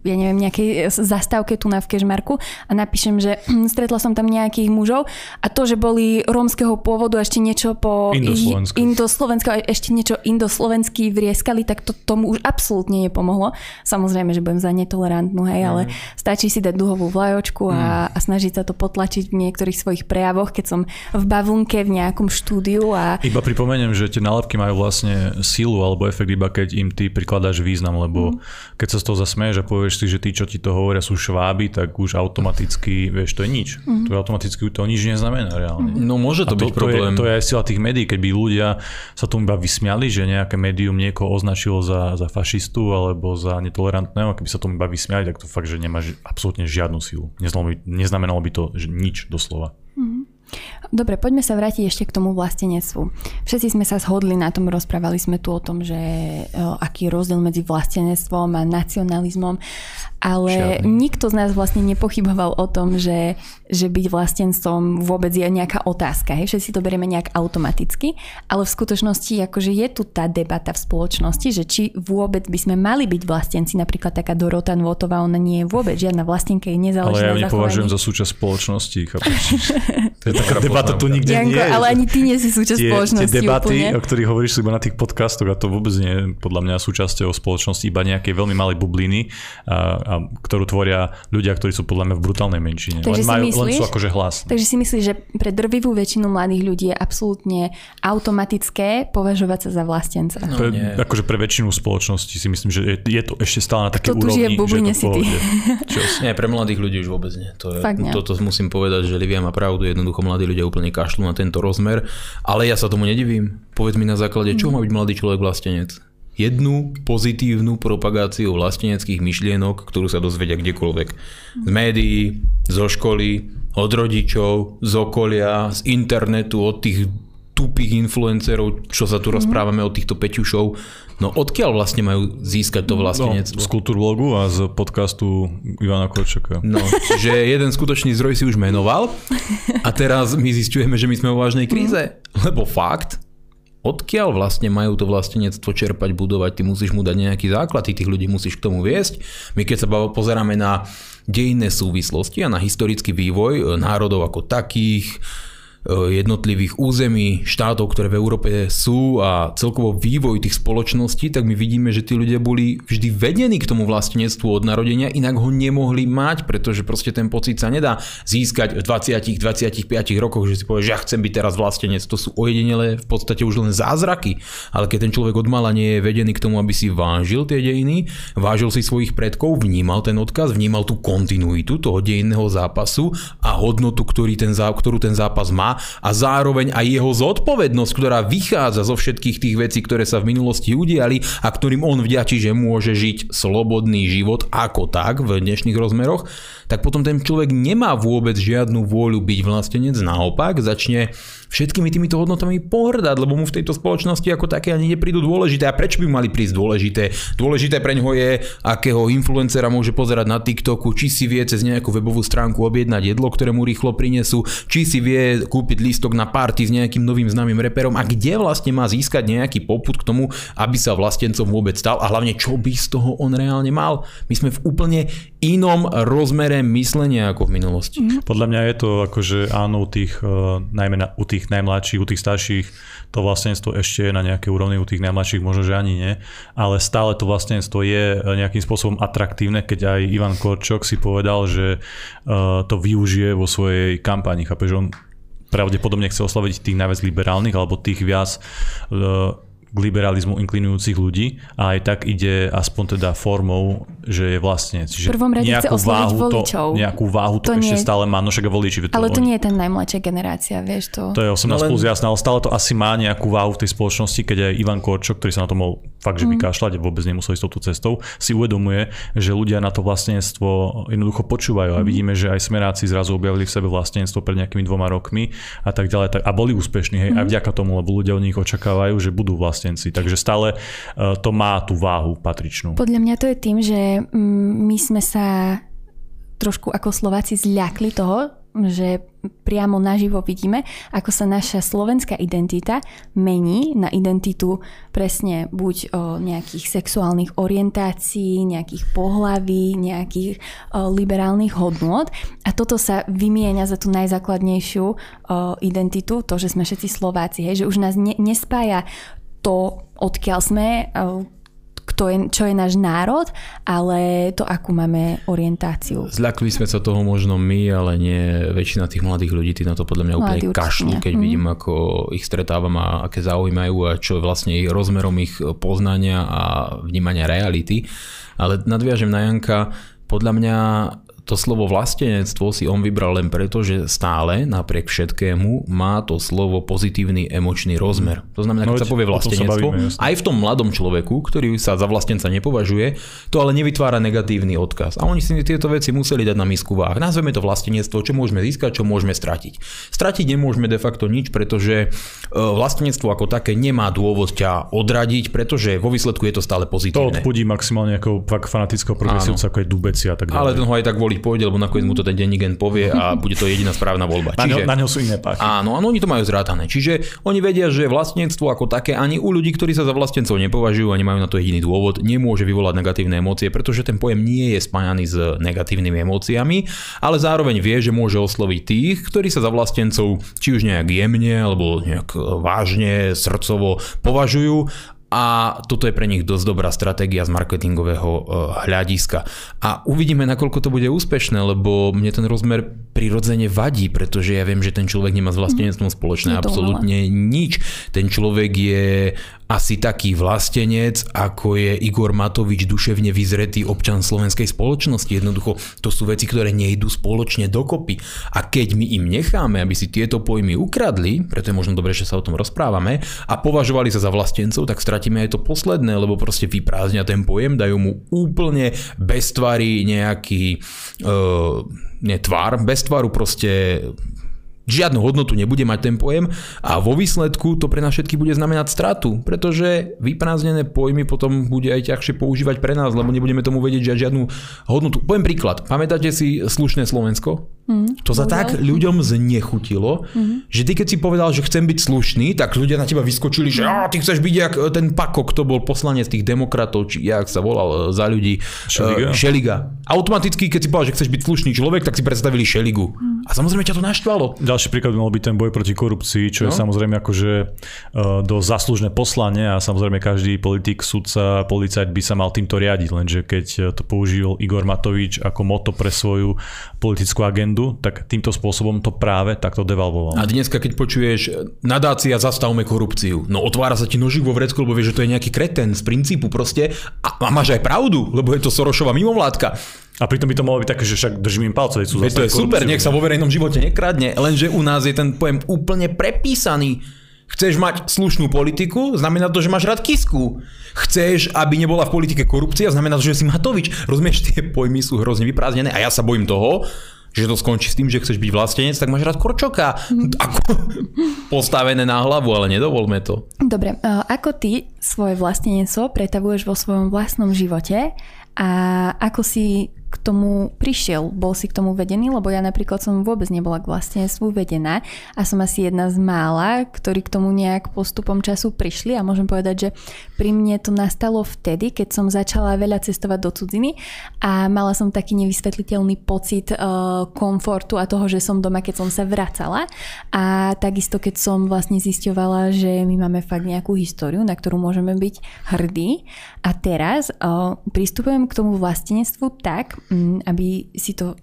ja neviem, nejakej zastávke tu na v Kežmarku a napíšem, že <clears throat> stretla som tam nejakých mužov a to, že boli rómskeho pôvodu ešte niečo po... Indoslovensko. a ešte niečo indoslovenský vrieskali, tak to tomu už absolútne nepomohlo. Samozrejme, že budem za netolerantnú, hej, mm. ale stačí si dať duhovú vlajočku a, mm. a snažiť sa to potlačiť v niektorých svojich prejavoch, keď som v bavlnke v nejakom štúdiu a... Iba pripomeniem, že tie nálepky majú vlastne silu alebo efekt iba keď im ty prikladáš význam, lebo mm. keď sa z toho zasmeješ a povieš si, že tí, čo ti to hovoria, sú šváby, tak už automaticky, vieš, to je nič. Mm. To je automaticky to nič neznamená reálne. No môže to, to byť problém. To je, to je aj sila tých médií, keď by ľudia sa tomu iba vysmiali, že nejaké médium niekoho označilo za, za fašistu alebo za netolerantného, keby sa tomu iba vysmiali, tak to fakt, že nemá absolútne žiadnu silu. Neznamenalo by, neznamenalo by to že nič doslova. Mm. Dobre, poďme sa vrátiť ešte k tomu vlastenectvu. Všetci sme sa zhodli na tom, rozprávali sme tu o tom, že aký je rozdiel medzi vlastenectvom a nacionalizmom, ale Žiadny. nikto z nás vlastne nepochyboval o tom, že, že byť vlastencom vôbec je nejaká otázka. Hej? Všetci to berieme nejak automaticky, ale v skutočnosti akože je tu tá debata v spoločnosti, že či vôbec by sme mali byť vlastenci, napríklad taká Dorota Nvotová, ona nie je vôbec žiadna vlastenka, je nezáležná Ale ja ju nepovažujem za súčasť spoločnosti, chápeš? <laughs> to je taká debata tu nikde Janko, nie je. ale ani ty nie si súčasť tie, spoločnosti Tie debaty, úplne. o ktorých hovoríš, sú iba na tých podcastoch a to vôbec nie je podľa mňa súčasťou spoločnosti, iba nejaké veľmi malé bubliny, a, a, ktorú tvoria ľudia, ktorí sú podľa mňa v brutálnej menšine. Takže len, majú, myslíš, len sú akože hlas. Takže si myslíš, že pre drvivú väčšinu mladých ľudí je absolútne automatické považovať sa za vlastenca? No, pre, nie. akože pre väčšinu spoločnosti si myslím, že je, je to ešte stále na také úrovni, v bubline že to si nie, pre mladých ľudí už vôbec nie. To je, Fakt nie. Toto musím povedať, že Livia má pravdu, jednoducho mladí ľudia úplne kašľú na ten tento rozmer, ale ja sa tomu nedivím. Povedz mi na základe, čo má byť mladý človek vlastenec? Jednu pozitívnu propagáciu vlasteneckých myšlienok, ktorú sa dozvedia kdekoľvek. Z médií, zo školy, od rodičov, z okolia, z internetu, od tých tupých influencerov, čo sa tu mm. rozprávame o týchto peťušov. No odkiaľ vlastne majú získať to vlastenectvo? No, z Kultúrvlogu a z podcastu Ivana Korčaka. No, že jeden skutočný zdroj si už menoval a teraz my zistujeme, že my sme vo vážnej kríze. Lebo fakt, odkiaľ vlastne majú to vlastenectvo čerpať, budovať, ty musíš mu dať nejaký základ, ty tých ľudí musíš k tomu viesť. My keď sa pozeráme na dejinné súvislosti a na historický vývoj národov ako takých, Eh, jednotlivých území, štátov, ktoré v Európe sú a celkovo vývoj tých spoločností, tak my vidíme, že tí ľudia boli vždy vedení k tomu vlastenectvu od narodenia, inak ho nemohli mať, pretože proste ten pocit sa nedá získať v 20-25 rokoch, že si povie, že ja chcem byť teraz vlastenec. To sú ojedinele v podstate už len zázraky. Ale keď ten človek od mala nie je vedený k tomu, aby si vážil tie dejiny, vážil si svojich predkov, vnímal ten odkaz, vnímal tú kontinuitu toho dejinného zápasu a hodnotu, ktorý ten, ktorú ten zápas má, a zároveň aj jeho zodpovednosť, ktorá vychádza zo všetkých tých vecí, ktoré sa v minulosti udiali a ktorým on vďačí, že môže žiť slobodný život ako tak v dnešných rozmeroch, tak potom ten človek nemá vôbec žiadnu vôľu byť vlastenec, naopak začne všetkými týmito hodnotami pohrdať, lebo mu v tejto spoločnosti ako také ani neprídu dôležité. A prečo by mali prísť dôležité? Dôležité pre ňoho je, akého influencera môže pozerať na TikToku, či si vie cez nejakú webovú stránku objednať jedlo, ktoré mu rýchlo prinesú, či si vie kúpiť lístok na party s nejakým novým známym reperom a kde vlastne má získať nejaký poput k tomu, aby sa vlastencom vôbec stal a hlavne čo by z toho on reálne mal. My sme v úplne inom rozmere myslenia ako v minulosti. Mm. Podľa mňa je to akože áno u tých, uh, najmä na, u tých najmladších, u tých starších, to vlastnenstvo ešte je na nejaké úrovni, u tých najmladších možno, že ani nie, ale stále to vlastnenstvo je nejakým spôsobom atraktívne, keď aj Ivan Korčok si povedal, že uh, to využije vo svojej kampani, chápeš, on pravdepodobne chce oslaviť tých najviac liberálnych alebo tých viac uh, k liberalizmu inklinujúcich ľudí a aj tak ide aspoň teda formou, že je vlastne. Čiže v prvom rade chce váhu voličov. To, nejakú váhu to, to ešte nie. stále má, no však voliči. Ale to nie je ten najmladšia generácia, vieš to. To je 18 no len... plus jasné, ale stále to asi má nejakú váhu v tej spoločnosti, keď aj Ivan Korčok, ktorý sa na to mohol fakt, že mm. vykašľať, vôbec nemusel ísť touto cestou, si uvedomuje, že ľudia na to vlastníctvo jednoducho počúvajú a mm. vidíme, že aj smeráci zrazu objavili v sebe vlastníctvo pred nejakými dvoma rokmi a tak ďalej. Tak, a boli úspešní, hej, mm. aj vďaka tomu, lebo ľudia od nich očakávajú, že budú vlastne vlastenci. Takže stále e, to má tú váhu patričnú. Podľa mňa to je tým, že mm, my sme sa trošku ako Slováci zľakli toho, že priamo naživo vidíme, ako sa naša slovenská identita mení na identitu presne buď o nejakých sexuálnych orientácií, nejakých pohlaví, nejakých o, liberálnych hodnôt. A toto sa vymieňa za tú najzákladnejšiu o, identitu, to, že sme všetci Slováci, hej, že už nás ne, nespája to, odkiaľ sme, o, kto je, čo je náš národ, ale to, akú máme orientáciu. Zľakli sme sa toho možno my, ale nie väčšina tých mladých ľudí, tí na to podľa mňa úplne Mladí kašľú, keď mm. vidím, ako ich stretávam a aké zaujímajú a čo vlastne ich rozmerom ich poznania a vnímania reality. Ale nadviažem na Janka, podľa mňa to slovo vlastenectvo si on vybral len preto, že stále, napriek všetkému, má to slovo pozitívny emočný rozmer. To znamená, keď no, sa povie vlastenectvo, sa aj v tom mladom človeku, ktorý sa za vlastenca nepovažuje, to ale nevytvára negatívny odkaz. A oni si tieto veci museli dať na misku váh. Nazveme to vlastenectvo, čo môžeme získať, čo môžeme stratiť. Stratiť nemôžeme de facto nič, pretože e, vlastenectvo ako také nemá dôvod ťa odradiť, pretože vo výsledku je to stále pozitívne. To odpudí maximálne ako fanatického progresívca, ako je Dubeci a tak ďalej. Ale ten ho aj tak voliť pôjde, lebo nakoniec mu to ten denník povie a <laughs> bude to jediná správna voľba. Na, Čiže, na ňo sú iné páky. Áno, áno, oni to majú zrátané. Čiže oni vedia, že vlastníctvo ako také ani u ľudí, ktorí sa za vlastencov nepovažujú a nemajú na to jediný dôvod, nemôže vyvolať negatívne emócie, pretože ten pojem nie je spájaný s negatívnymi emóciami, ale zároveň vie, že môže osloviť tých, ktorí sa za vlastencov či už nejak jemne alebo nejak vážne, srdcovo považujú a toto je pre nich dosť dobrá stratégia z marketingového e, hľadiska. A uvidíme, nakoľko to bude úspešné, lebo mne ten rozmer prirodzene vadí, pretože ja viem, že ten človek nemá s vlastenectvom spoločné absolútne nič. Ten človek je asi taký vlastenec, ako je Igor Matovič, duševne vyzretý občan slovenskej spoločnosti. Jednoducho, to sú veci, ktoré nejdú spoločne dokopy. A keď my im necháme, aby si tieto pojmy ukradli, preto je možno dobre, že sa o tom rozprávame, a považovali sa za vlastencov, tak stratíme aj to posledné, lebo proste vyprázdnia ten pojem, dajú mu úplne bez tvary nejaký uh, nie tvár, bez tvaru proste žiadnu hodnotu nebude mať ten pojem a vo výsledku to pre nás všetky bude znamenať stratu, pretože vyprázdnené pojmy potom bude aj ťažšie používať pre nás, lebo nebudeme tomu vedieť žiadnu hodnotu. Poviem príklad. Pamätáte si slušné Slovensko? Mm, to sa tak ľuďom znechutilo, mm. že ty keď si povedal, že chcem byť slušný, tak ľudia na teba vyskočili, že ty chceš byť jak e, ten Pako, kto bol poslanec tých demokratov, či jak sa volal e, za ľudí. Šeliga. Uh, Šeliga. Automaticky, keď si povedal, že chceš byť slušný človek, tak si predstavili Šeligu. Mm. A samozrejme ťa to naštvalo. Ďalší príklad by mal byť ten boj proti korupcii, čo no. je samozrejme akože uh, dosť zaslužné poslanie a samozrejme každý politik, sudca, policajt by sa mal týmto riadiť, lenže keď to použil Igor Matovič ako moto pre svoju politickú agendu, pravdu, tak týmto spôsobom to práve takto devalvoval. A dneska, keď počuješ nadácia zastavme korupciu, no otvára sa ti nožík vo vrecku, lebo vieš, že to je nejaký kreten z princípu proste a, a máš aj pravdu, lebo je to Sorošová mimovládka. A pritom by to mohlo byť také, že však držím im palce, sú To je super, nech sa vo verejnom živote nekradne, lenže u nás je ten pojem úplne prepísaný. Chceš mať slušnú politiku, znamená to, že máš rád kisku. Chceš, aby nebola v politike korupcia, znamená to, že si Matovič. Rozumieš, tie pojmy sú hrozne vyprázdnené a ja sa bojím toho, že to skončí s tým, že chceš byť vlastenec, tak máš rád Korčoka. Ako postavené na hlavu, ale nedovolme to. Dobre, ako ty svoje vlastenectvo pretavuješ vo svojom vlastnom živote a ako si k tomu prišiel? Bol si k tomu vedený? Lebo ja napríklad som vôbec nebola k vlastenectvu vedená a som asi jedna z mála, ktorí k tomu nejak postupom času prišli a môžem povedať, že pri mne to nastalo vtedy, keď som začala veľa cestovať do cudziny a mala som taký nevysvetliteľný pocit uh, komfortu a toho, že som doma, keď som sa vracala a takisto keď som vlastne zisťovala, že my máme fakt nejakú históriu, na ktorú môžeme byť hrdí a teraz uh, pristupujem k tomu vlastenectvu tak, aby si to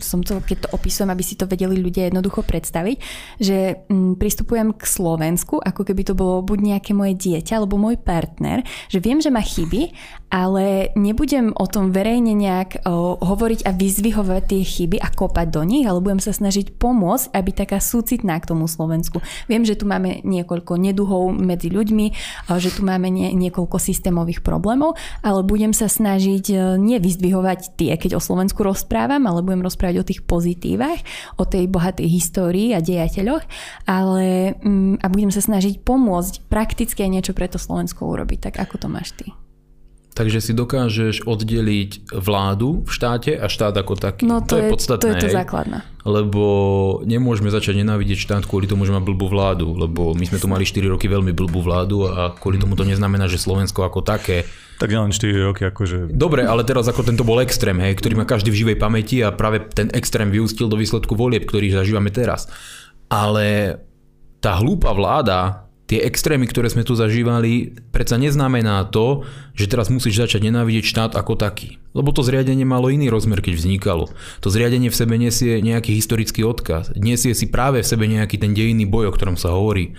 som to, keď to opisujem, aby si to vedeli ľudia jednoducho predstaviť, že mm, pristupujem k Slovensku, ako keby to bolo buď nejaké moje dieťa, alebo môj partner, že viem, že má chyby, ale nebudem o tom verejne nejak o, hovoriť a vyzvihovať tie chyby a kopať do nich, ale budem sa snažiť pomôcť, aby taká súcitná k tomu Slovensku. Viem, že tu máme niekoľko neduhov medzi ľuďmi, že tu máme nie, niekoľko systémových problémov, ale budem sa snažiť e, nevyzdvihovať tie, keď o Slovensku rozprávam, ale budem rozprávať o tých pozitívach, o tej bohatej histórii a dejateľoch, ale mm, a budem sa snažiť pomôcť prakticky niečo pre to Slovensko urobiť. Tak ako to máš ty? Takže si dokážeš oddeliť vládu v štáte a štát ako taký. No to, to je, je podstatné. To je to hej. základná. Lebo nemôžeme začať nenávidieť štát kvôli tomu, že má blbú vládu, lebo my sme tu mali 4 roky veľmi blbú vládu a kvôli tomu to neznamená, že Slovensko ako také Tak nielen 4 roky, akože... Dobre, ale teraz ako tento bol extrém, hej, ktorý má každý v živej pamäti a práve ten extrém vyústil do výsledku volieb, ktorý zažívame teraz. Ale tá hlúpa vláda, tie extrémy, ktoré sme tu zažívali, predsa neznamená to, že teraz musíš začať nenávidieť štát ako taký. Lebo to zriadenie malo iný rozmer, keď vznikalo. To zriadenie v sebe nesie nejaký historický odkaz. Nesie si práve v sebe nejaký ten dejinný boj, o ktorom sa hovorí.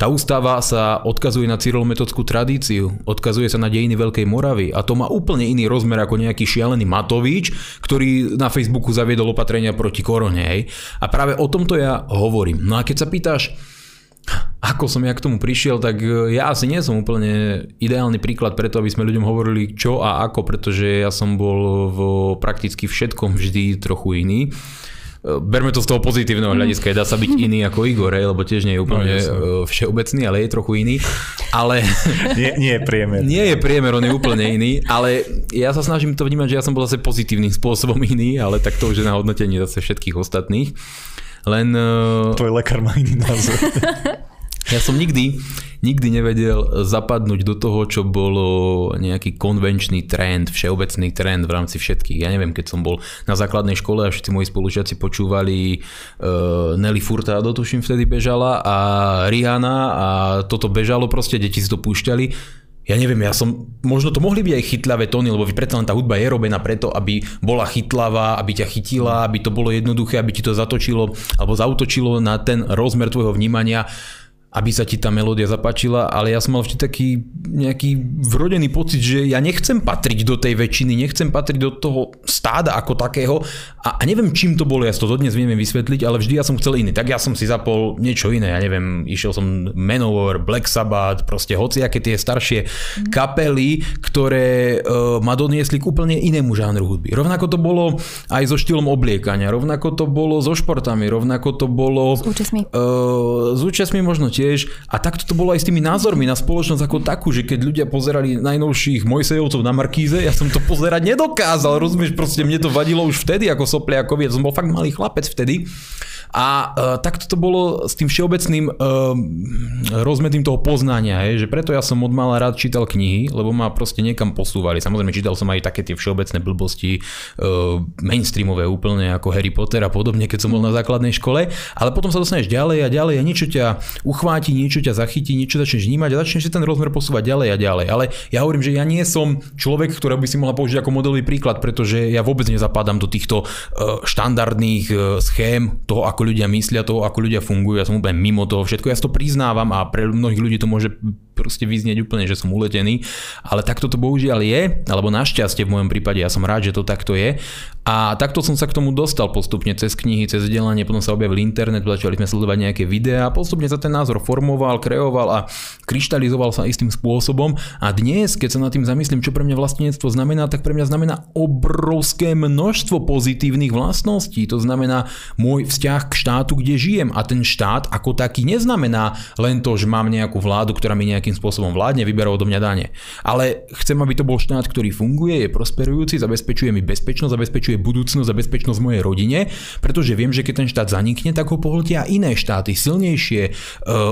Tá ústava sa odkazuje na cyrilometodskú tradíciu, odkazuje sa na dejiny Veľkej Moravy a to má úplne iný rozmer ako nejaký šialený Matovič, ktorý na Facebooku zaviedol opatrenia proti korone. A práve o tomto ja hovorím. No a keď sa pýtaš, ako som ja k tomu prišiel, tak e, ja asi nie som úplne ideálny príklad preto, aby sme ľuďom hovorili čo a ako, pretože ja som bol v prakticky všetkom vždy trochu iný. E, Berme to z toho pozitívneho hľadiska, dá sa byť iný ako Igor, lebo tiež nie je úplne jasne. no, všeobecný, ale je trochu iný. Ale <laughs> Nie, nie je priemer. nie je priemer, on je úplne iný, ale ja sa snažím to vnímať, že ja som bol zase pozitívnym spôsobom iný, ale tak to už je na hodnotenie zase všetkých ostatných. Len e, Tvoj lekár má iný názor. <laughs> ja som nikdy, nikdy nevedel zapadnúť do toho, čo bolo nejaký konvenčný trend, všeobecný trend v rámci všetkých. Ja neviem, keď som bol na základnej škole a všetci moji spolužiaci počúvali uh, Nelly Furtado, tuším vtedy bežala a Rihanna a toto bežalo proste, deti si to púšťali. Ja neviem, ja som, možno to mohli byť aj chytľavé tóny, lebo predsa len tá hudba je robená preto, aby bola chytlavá, aby ťa chytila, aby to bolo jednoduché, aby ti to zatočilo alebo zautočilo na ten rozmer tvojho vnímania aby sa ti tá melódia zapáčila, ale ja som mal vždy taký nejaký vrodený pocit, že ja nechcem patriť do tej väčšiny, nechcem patriť do toho stáda ako takého a, a neviem čím to bolo, ja to dodnes neviem vysvetliť, ale vždy ja som chcel iný. Tak ja som si zapol niečo iné, ja neviem, išiel som Manowar, Black Sabbath, proste hociaké tie staršie kapely, ktoré uh, ma doniesli k úplne inému žánru hudby. Rovnako to bolo aj so štýlom obliekania, rovnako to bolo so športami, rovnako to bolo... S účasmi. Uh, s účasmi možno tiež. A takto to bolo aj s tými názormi na spoločnosť ako takú, že keď ľudia pozerali najnovších Mojsejovcov na Markíze, ja som to pozerať nedokázal, rozumieš, proste mne to vadilo už vtedy ako sopliakovi, ja som bol fakt malý chlapec vtedy. A uh, takto to bolo s tým všeobecným uh, rozmetím toho poznania, hej, že preto ja som od mala rád čítal knihy, lebo ma proste niekam posúvali. Samozrejme čítal som aj také tie všeobecné blbosti, uh, mainstreamové úplne ako Harry Potter a podobne, keď som bol na základnej škole, ale potom sa dostaneš ďalej a ďalej a niečo ťa uchváti, niečo ťa zachytí, niečo začneš vnímať a začneš ten rozmer posúvať ďalej a ďalej. Ale ja hovorím, že ja nie som človek, ktorý by si mohla použiť ako modelový príklad, pretože ja vôbec nezapadám do týchto uh, štandardných uh, schém toho, ako ľudia myslia, toho, ako ľudia fungujú. Ja som úplne mimo toho všetko. Ja si to priznávam a pre mnohých ľudí to môže proste vyznieť úplne, že som uletený, ale takto to bohužiaľ je, alebo našťastie v mojom prípade, ja som rád, že to takto je. A takto som sa k tomu dostal postupne cez knihy, cez vzdelanie, potom sa objavil internet, začali sme sledovať nejaké videá, postupne sa ten názor formoval, kreoval a kryštalizoval sa istým spôsobom. A dnes, keď sa nad tým zamyslím, čo pre mňa vlastníctvo znamená, tak pre mňa znamená obrovské množstvo pozitívnych vlastností. To znamená môj vzťah k štátu, kde žijem. A ten štát ako taký neznamená len to, že mám nejakú vládu, ktorá mi nejakým spôsobom vládne, vyberá odo mňa dane. Ale chcem, aby to bol štát, ktorý funguje, je prosperujúci, zabezpečuje mi bezpečnosť, zabezpečuje budúcnosť a bezpečnosť mojej rodine, pretože viem, že keď ten štát zanikne, tak ho pohltia iné štáty, silnejšie, e,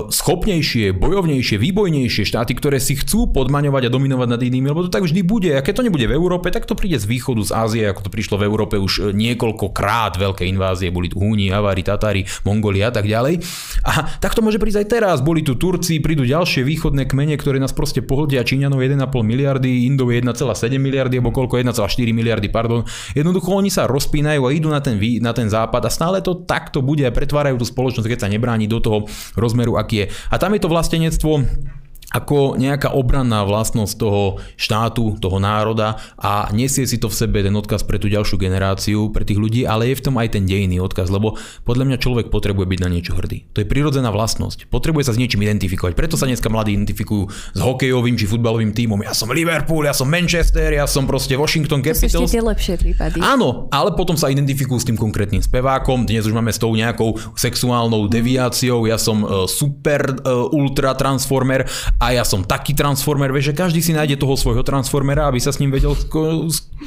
schopnejšie, bojovnejšie, výbojnejšie štáty, ktoré si chcú podmaňovať a dominovať nad inými, lebo to tak vždy bude. A keď to nebude v Európe, tak to príde z východu, z Ázie, ako to prišlo v Európe už niekoľkokrát veľké invázie, boli tu Húni, Avári, Tatári, Mongolia a tak ďalej. A tak to môže prísť aj teraz. Boli tu Turci, prídu ďalšie východné kmene, ktoré nás proste pohltia Číňanov 1,5 miliardy, Indov 1,7 miliardy, alebo koľko 1,4 miliardy, pardon. Jednoducho oni sa rozpínajú a idú na ten, na ten západ a stále to takto bude a pretvárajú tú spoločnosť, keď sa nebráni do toho rozmeru, aký je. A tam je to vlastenectvo ako nejaká obranná vlastnosť toho štátu, toho národa a nesie si to v sebe ten odkaz pre tú ďalšiu generáciu, pre tých ľudí, ale je v tom aj ten dejný odkaz, lebo podľa mňa človek potrebuje byť na niečo hrdý. To je prirodzená vlastnosť. Potrebuje sa s niečím identifikovať. Preto sa dneska mladí identifikujú s hokejovým či futbalovým tímom. Ja som Liverpool, ja som Manchester, ja som proste Washington To sú ešte Capitals. tie lepšie prípady. Áno, ale potom sa identifikujú s tým konkrétnym spevákom. Dnes už máme s tou nejakou sexuálnou deviáciou. Ja som uh, super uh, ultra transformer a ja som taký transformer, vieš, že každý si nájde toho svojho transformera, aby sa s ním vedel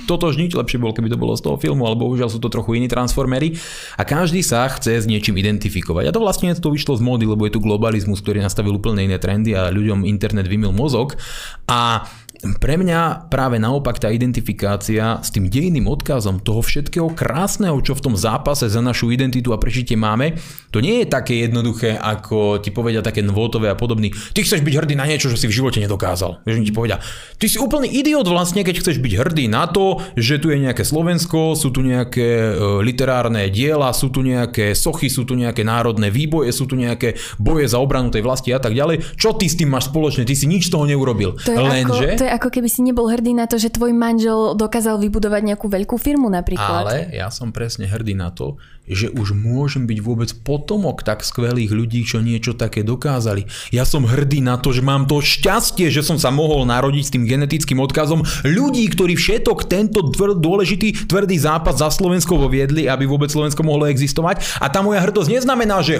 totožniť, lepšie bolo, keby to bolo z toho filmu, alebo bohužiaľ sú to trochu iní transformery. A každý sa chce s niečím identifikovať. A to vlastne to vyšlo z módy, lebo je tu globalizmus, ktorý nastavil úplne iné trendy a ľuďom internet vymil mozog. A pre mňa práve naopak tá identifikácia s tým dejným odkazom toho všetkého krásneho, čo v tom zápase za našu identitu a prežitie máme, to nie je také jednoduché, ako ti povedia také nvotové a podobný. Ty chceš byť hrdý na niečo, čo si v živote nedokázal. Vieš, ti povedia, ty si úplný idiot vlastne, keď chceš byť hrdý na to, že tu je nejaké Slovensko, sú tu nejaké e, literárne diela, sú tu nejaké sochy, sú tu nejaké národné výboje, sú tu nejaké boje za obranu tej vlasti a tak ďalej. Čo ty s tým máš spoločné? Ty si nič toho neurobil. To je Lenže, ako, to je ako keby si nebol hrdý na to, že tvoj manžel dokázal vybudovať nejakú veľkú firmu napríklad. Ale ja som presne hrdý na to, že už môžem byť vôbec potomok tak skvelých ľudí, čo niečo také dokázali. Ja som hrdý na to, že mám to šťastie, že som sa mohol narodiť s tým genetickým odkazom ľudí, ktorí všetok tento tvr- dôležitý tvrdý zápas za Slovensko voviedli, aby vôbec Slovensko mohlo existovať. A tá moja hrdosť neznamená, že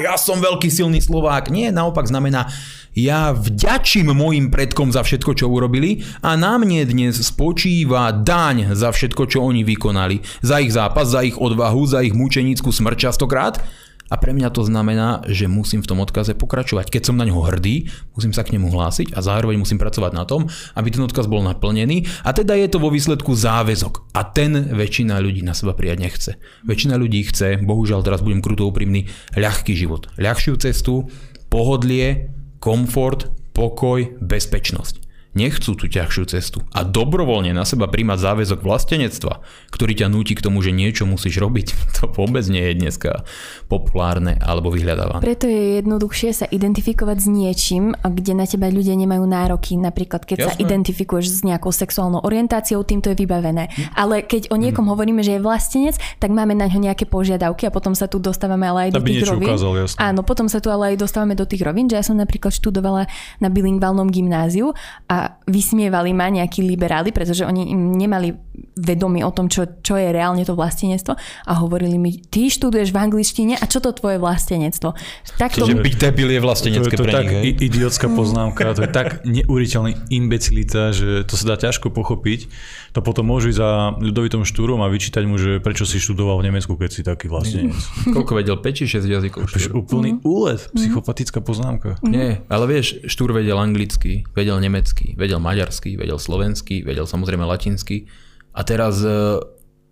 ja som veľký silný Slovák. Nie, naopak znamená, ja vďačím mojim predkom za všetko, čo urobili a na mne dnes spočíva daň za všetko, čo oni vykonali. Za ich zápas, za ich odvahu, za ich mučenickú smrť častokrát. A pre mňa to znamená, že musím v tom odkaze pokračovať. Keď som na ňo hrdý, musím sa k nemu hlásiť a zároveň musím pracovať na tom, aby ten odkaz bol naplnený. A teda je to vo výsledku záväzok. A ten väčšina ľudí na seba prijať nechce. Väčšina ľudí chce, bohužiaľ teraz budem kruto úprimný, ľahký život. Ľahšiu cestu, pohodlie, komfort, pokoj, bezpečnosť nechcú tú ťažšiu cestu a dobrovoľne na seba príjmať záväzok vlastenectva, ktorý ťa núti k tomu, že niečo musíš robiť, <laughs> to vôbec nie je dneska populárne alebo vyhľadávané. Preto je jednoduchšie sa identifikovať s niečím, kde na teba ľudia nemajú nároky. Napríklad, keď Jasné. sa identifikuješ s nejakou sexuálnou orientáciou, týmto je vybavené. Hm. Ale keď o niekom hm. hovoríme, že je vlastenec, tak máme na ňo nejaké požiadavky a potom sa tu dostávame ale aj do tých rovín. Ukázal, Áno, potom sa tu ale aj dostávame do tých rovín, že ja som napríklad študovala na bilingválnom gymnáziu a vysmievali ma nejakí liberáli, pretože oni nemali vedomie o tom, čo, čo je reálne to vlastenectvo a hovorili mi, ty študuješ v angličtine a čo to tvoje vlastenectvo? Tak to... byť debil je vlastenecké to, to pre je tak nich, idiotská poznámka, to je tak <laughs> neuriteľný imbecilita, že to sa dá ťažko pochopiť. To potom môžu ísť za ľudovitom štúrom a vyčítať mu, že prečo si študoval v Nemecku, keď si taký vlastenec. <laughs> Koľko vedel? 5 či 6 jazykov? Úplný mm. úlet, psychopatická poznámka. Nie, ale vieš, štúr vedel anglicky, vedel nemecky, vedel maďarsky, vedel slovenský, vedel samozrejme latinsky. A teraz uh,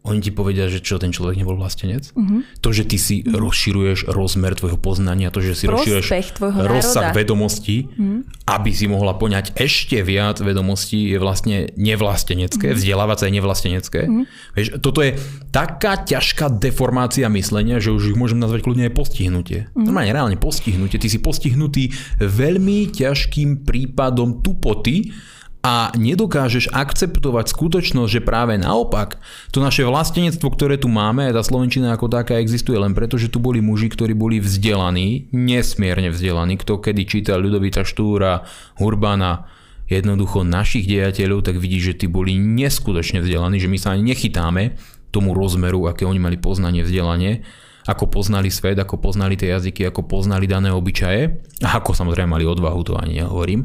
oni ti povedia, že čo ten človek nebol vlastenec. Mm-hmm. To, že ty si mm-hmm. rozširuješ rozmer tvojho poznania, to, že si rozširuješ rozsah vedomostí, mm-hmm. aby si mohla poňať ešte viac vedomostí, je vlastne nevlastenecké, vzdelávať sa je nevlastenecké. Mm-hmm. Vieš, toto je taká ťažká deformácia myslenia, že už ich môžem nazvať kľudne aj postihnutie. Mm-hmm. Normálne reálne postihnutie. Ty si postihnutý veľmi ťažkým prípadom tupoty, a nedokážeš akceptovať skutočnosť, že práve naopak, to naše vlastenectvo, ktoré tu máme, tá Slovenčina ako taká existuje len preto, že tu boli muži, ktorí boli vzdelaní, nesmierne vzdelaní, kto kedy čítal Ľudovita Štúra, Urbana, jednoducho našich dejateľov, tak vidí, že tí boli neskutočne vzdelaní, že my sa ani nechytáme tomu rozmeru, aké oni mali poznanie, vzdelanie, ako poznali svet, ako poznali tie jazyky, ako poznali dané obyčaje a ako samozrejme mali odvahu, to ani nehovorím.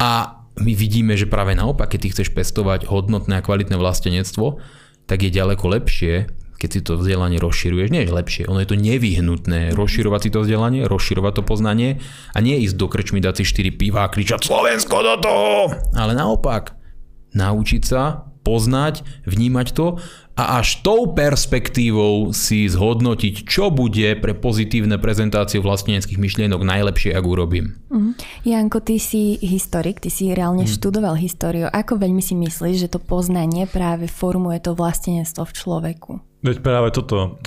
A my vidíme, že práve naopak, keď ty chceš pestovať hodnotné a kvalitné vlastenectvo, tak je ďaleko lepšie, keď si to vzdelanie rozširuješ. Nie je lepšie, ono je to nevyhnutné rozširovať si to vzdelanie, rozširovať to poznanie a nie ísť do krčmy, dať si 4 piva a kričať Slovensko do toho! Ale naopak, naučiť sa poznať, vnímať to a až tou perspektívou si zhodnotiť, čo bude pre pozitívne prezentácie vlasteneckých myšlienok najlepšie, ak urobím. Mm. Janko, ty si historik, ty si reálne mm. študoval históriu. Ako veľmi si myslíš, že to poznanie práve formuje to vlastenectvo v človeku? Veď práve toto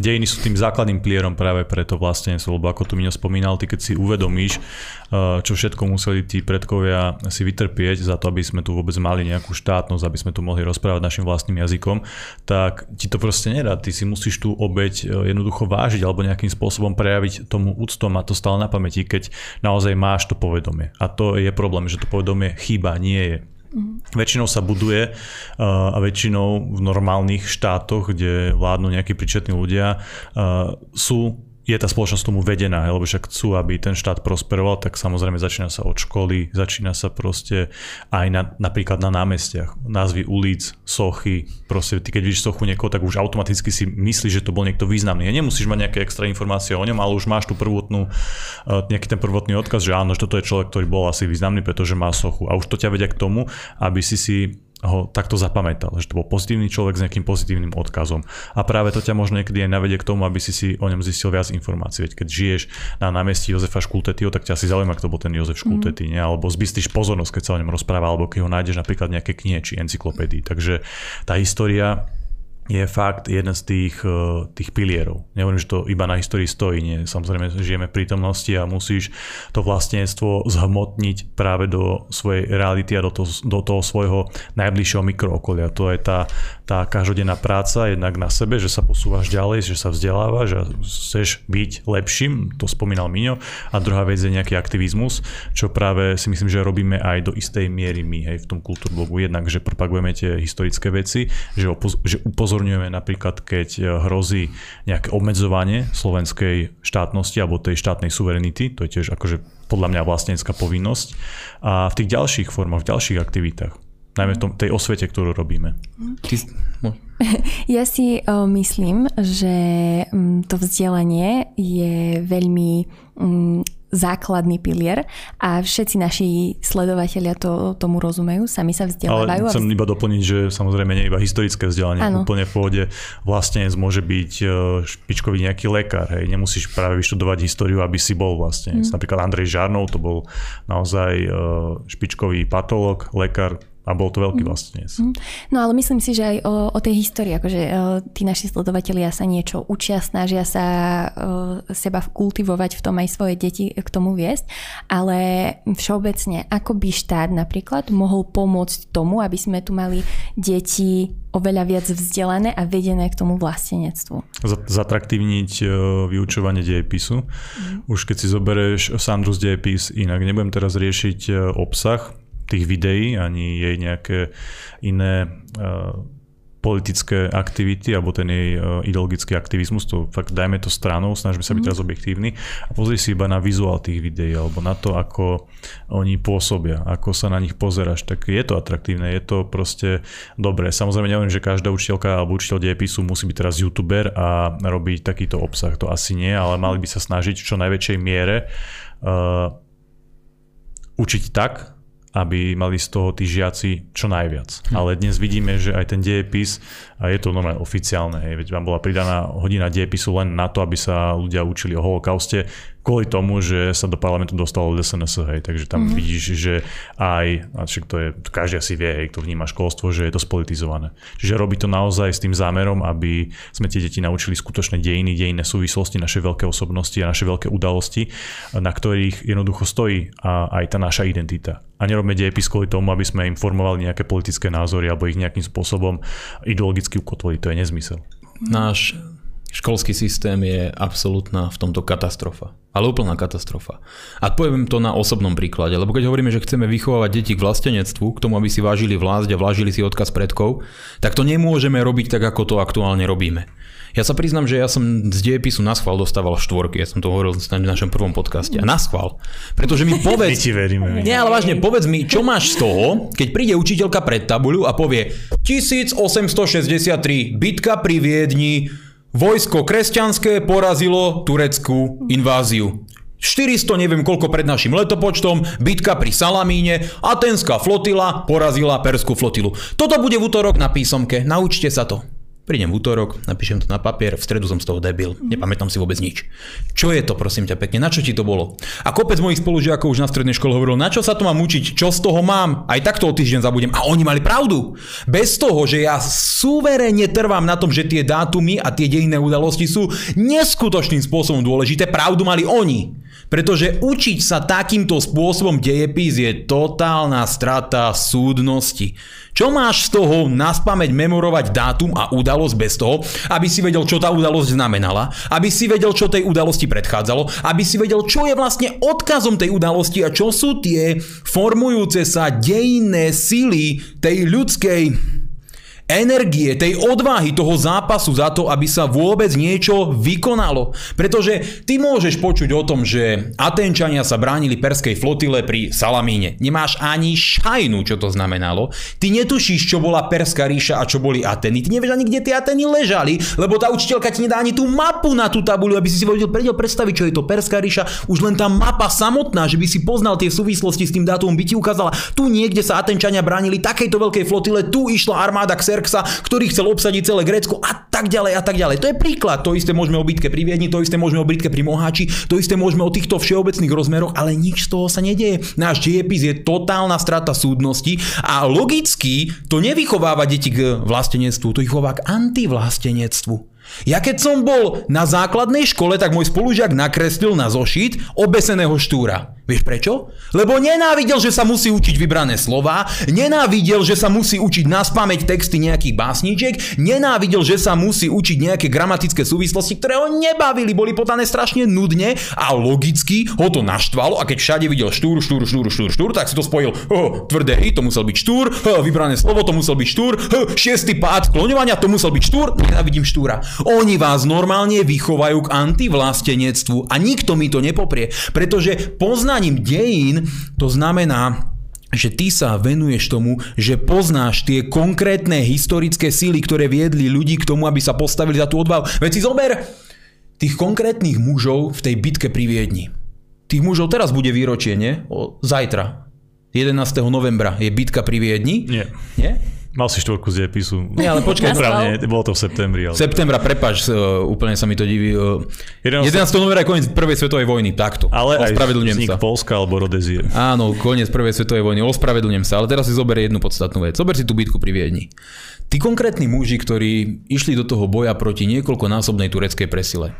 dejiny sú tým základným plierom práve pre to vlastenectvo, lebo ako tu mi spomínal, ty keď si uvedomíš, eh, čo všetko museli tí predkovia si vytrpieť za to, aby sme tu vôbec mali nejakú štátnosť, aby sme tu mohli rozprávať našim vlastným jazykom, tak ti to proste nedá. Ty si musíš tú obeď eh, jednoducho vážiť alebo nejakým spôsobom prejaviť tomu úctom a to stále na pamäti, keď naozaj máš to povedomie. A to je problém, že to povedomie chýba, nie je. Mm. Väčšinou sa buduje uh, a väčšinou v normálnych štátoch, kde vládnu nejakí príčetní ľudia, uh, sú je tá spoločnosť tomu vedená, lebo však chcú, aby ten štát prosperoval, tak samozrejme začína sa od školy, začína sa proste aj na, napríklad na námestiach, názvy ulic, sochy, proste ty keď vidíš sochu niekoho, tak už automaticky si myslíš, že to bol niekto významný. Nemusíš mať nejaké extra informácie o ňom, ale už máš tú prvotnú, e, nejaký ten prvotný odkaz, že áno, že toto je človek, ktorý bol asi významný, pretože má sochu. A už to ťa vedia k tomu, aby si si ho takto zapamätal, že to bol pozitívny človek s nejakým pozitívnym odkazom. A práve to ťa možno niekedy aj navedie k tomu, aby si si o ňom zistil viac informácií. Veď keď žiješ na námestí Jozefa Škultetio, tak ťa asi zaujíma, kto bol ten Jozef Škultety, mm. alebo zbystíš pozornosť, keď sa o ňom rozpráva, alebo keď ho nájdeš napríklad nejaké knihe či encyklopédii. Takže tá história je fakt jeden z tých, eh, tých pilierov. Nehovorím, že to iba na histórii stojí, nie. Samozrejme, žijeme v prítomnosti a musíš to vlastníctvo zhmotniť práve do svojej reality a do toho, do toho svojho najbližšieho mikrookolia. To je tá, tá každodenná práca jednak na sebe, že sa posúvaš ďalej, že sa vzdelávaš a chceš byť lepším, to spomínal Miňo. A druhá vec je nejaký aktivizmus, čo práve si myslím, že robíme aj do istej miery my hej, v tom kultúrblogu. Jednak, že propagujeme tie historické veci, že, opoz- že upoz- upozorňujeme napríklad, keď e, hrozí nejaké obmedzovanie slovenskej štátnosti alebo tej štátnej suverenity, to je tiež akože podľa mňa vlastnícka povinnosť. A v tých ďalších formách, v ďalších aktivitách, najmä v tom, tej osvete, ktorú robíme. No. <laughs> Ja si uh, myslím, že um, to vzdelanie je veľmi um, základný pilier a všetci naši sledovatelia to, tomu rozumejú, sami sa vzdelávajú. Ale chcem iba doplniť, že samozrejme nie iba historické vzdelanie, ano. úplne v pôvode vlastne môže byť e, špičkový nejaký lekár, hej, nemusíš práve vyštudovať históriu, aby si bol vlastne. Mm. Napríklad Andrej Žarnov, to bol naozaj e, špičkový patológ, lekár, a bol to veľký mhm. vlastne. No ale myslím si, že aj o, o tej histórii, akože o, e, tí naši sledovatelia sa niečo učia, snažia sa o, e, seba kultivovať v tom aj svoje deti k tomu viesť, ale všeobecne, ako by štát napríklad mohol pomôcť tomu, aby sme tu mali deti oveľa viac vzdelané a vedené k tomu vlastenectvu. Zatraktívniť e, vyučovanie dejepisu. Mm. Už keď si zoberieš Sandru z dejepis, inak nebudem teraz riešiť obsah, tých videí, ani jej nejaké iné uh, politické aktivity alebo ten jej uh, ideologický aktivizmus, to fakt dajme to stranou, snažíme sa byť mm. teraz objektívni a pozri si iba na vizuál tých videí alebo na to, ako oni pôsobia, ako sa na nich pozeráš, tak je to atraktívne, je to proste dobré. Samozrejme neviem, že každá učiteľka alebo učiteľ dejepisu musí byť teraz youtuber a robiť takýto obsah, to asi nie, ale mali by sa snažiť v čo najväčšej miere uh, učiť tak, aby mali z toho tí žiaci čo najviac. Hm. Ale dnes vidíme, že aj ten dejepis, a je to normálne oficiálne, hej, veď vám bola pridaná hodina dejepisu len na to, aby sa ľudia učili o holokauste, kvôli tomu, že sa do parlamentu dostalo SNS, hej, takže tam mm-hmm. vidíš, že aj, a však to je, každý asi vie, hej, kto vníma školstvo, že je to spolitizované. Čiže robí to naozaj s tým zámerom, aby sme tie deti naučili skutočné dejiny, dejinné súvislosti, naše veľké osobnosti a naše veľké udalosti, na ktorých jednoducho stojí a aj tá naša identita. A nerobme dejepis kvôli tomu, aby sme informovali nejaké politické názory alebo ich nejakým spôsobom ideologicky ukotvili. To je nezmysel. Náš Školský systém je absolútna v tomto katastrofa. Ale úplná katastrofa. A poviem to na osobnom príklade, lebo keď hovoríme, že chceme vychovávať deti k vlastenectvu, k tomu, aby si vážili vlásť a vážili si odkaz predkov, tak to nemôžeme robiť tak, ako to aktuálne robíme. Ja sa priznám, že ja som z dejepisu na schvál dostával štvorky, ja som to hovoril v našom prvom podcaste. A na schvál. Pretože mi <laughs> povedz... My ti veríme. Nie, ale vážne, povedz mi, čo máš z toho, keď príde učiteľka pred tabuľu a povie 1863, bitka pri Viedni, Vojsko kresťanské porazilo tureckú inváziu. 400 neviem koľko pred našim letopočtom, bitka pri Salamíne, atenská flotila porazila perskú flotilu. Toto bude v útorok na písomke, naučte sa to. Prídem v útorok, napíšem to na papier, v stredu som z toho debil, nepamätám si vôbec nič. Čo je to, prosím ťa pekne, na čo ti to bolo? A kopec mojich spolužiakov už na strednej škole hovoril, na čo sa to mám učiť, čo z toho mám, aj takto o týždeň zabudem. A oni mali pravdu. Bez toho, že ja suverénne trvám na tom, že tie dátumy a tie dejinné udalosti sú neskutočným spôsobom dôležité, pravdu mali oni. Pretože učiť sa takýmto spôsobom dejepis je totálna strata súdnosti. Čo máš z toho naspameť memorovať dátum a udalosť bez toho, aby si vedel, čo tá udalosť znamenala, aby si vedel, čo tej udalosti predchádzalo, aby si vedel, čo je vlastne odkazom tej udalosti a čo sú tie formujúce sa dejinné sily tej ľudskej energie, tej odvahy toho zápasu za to, aby sa vôbec niečo vykonalo. Pretože ty môžeš počuť o tom, že Atenčania sa bránili perskej flotile pri Salamíne. Nemáš ani šajnu, čo to znamenalo. Ty netušíš, čo bola Perská ríša a čo boli Ateny. Ty nevieš ani, kde tie Ateny ležali, lebo tá učiteľka ti nedá ani tú mapu na tú tabuľu, aby si si vedel predstaviť, čo je to Perská ríša. Už len tá mapa samotná, že by si poznal tie súvislosti s tým dátumom, by ti ukázala, tu niekde sa Atenčania bránili takejto veľkej flotile, tu išla armáda Xerxa, ktorý chcel obsadiť celé Grécko a tak ďalej a tak ďalej. To je príklad. To isté môžeme o bitke pri Viedni, to isté môžeme o bitke pri Moháči, to isté môžeme o týchto všeobecných rozmeroch, ale nič z toho sa nedieje. Náš diepis je totálna strata súdnosti a logicky to nevychováva deti k vlastenectvu, to ich chová k antivlastenectvu. Ja keď som bol na základnej škole, tak môj spolužiak nakreslil na zošit obeseného štúra. Vieš prečo? Lebo nenávidel, že sa musí učiť vybrané slova, nenávidel, že sa musí učiť na spameť texty nejakých básničiek, nenávidel, že sa musí učiť nejaké gramatické súvislosti, ktoré ho nebavili, boli podané strašne nudne a logicky ho to naštvalo a keď všade videl štúr, štúr, štúr, štúr, štúr, tak si to spojil, oh, tvrdé i, to musel byť štúr, oh, vybrané slovo, to musel byť štúr, oh, šiestý pád skloňovania, to musel byť štúr, nenávidím štúra. Oni vás normálne vychovajú k antivlastenectvu a nikto mi to nepoprie, pretože pozná poznaním dejín to znamená, že ty sa venuješ tomu, že poznáš tie konkrétne historické síly, ktoré viedli ľudí k tomu, aby sa postavili za tú odvahu. Veď si zober tých konkrétnych mužov v tej bitke pri Viedni. Tých mužov teraz bude výročie, nie? O, zajtra. 11. novembra je bitka pri Viedni. Nie. Nie? Mal si štvorku z dejepisu. Nie, ale počkaj. <laughs> Správne, bolo to v septembri. Ale... Septembra, prepač, uh, úplne sa mi to diví. Uh, 11. 11. novembra je koniec prvej svetovej vojny, takto. Ale aj vznik sa. Polska alebo Rodezie. Áno, koniec prvej svetovej vojny, ospravedlňujem sa, ale teraz si zober jednu podstatnú vec. Zober si tú bitku pri Viedni. Tí konkrétni muži, ktorí išli do toho boja proti niekoľkonásobnej tureckej presile,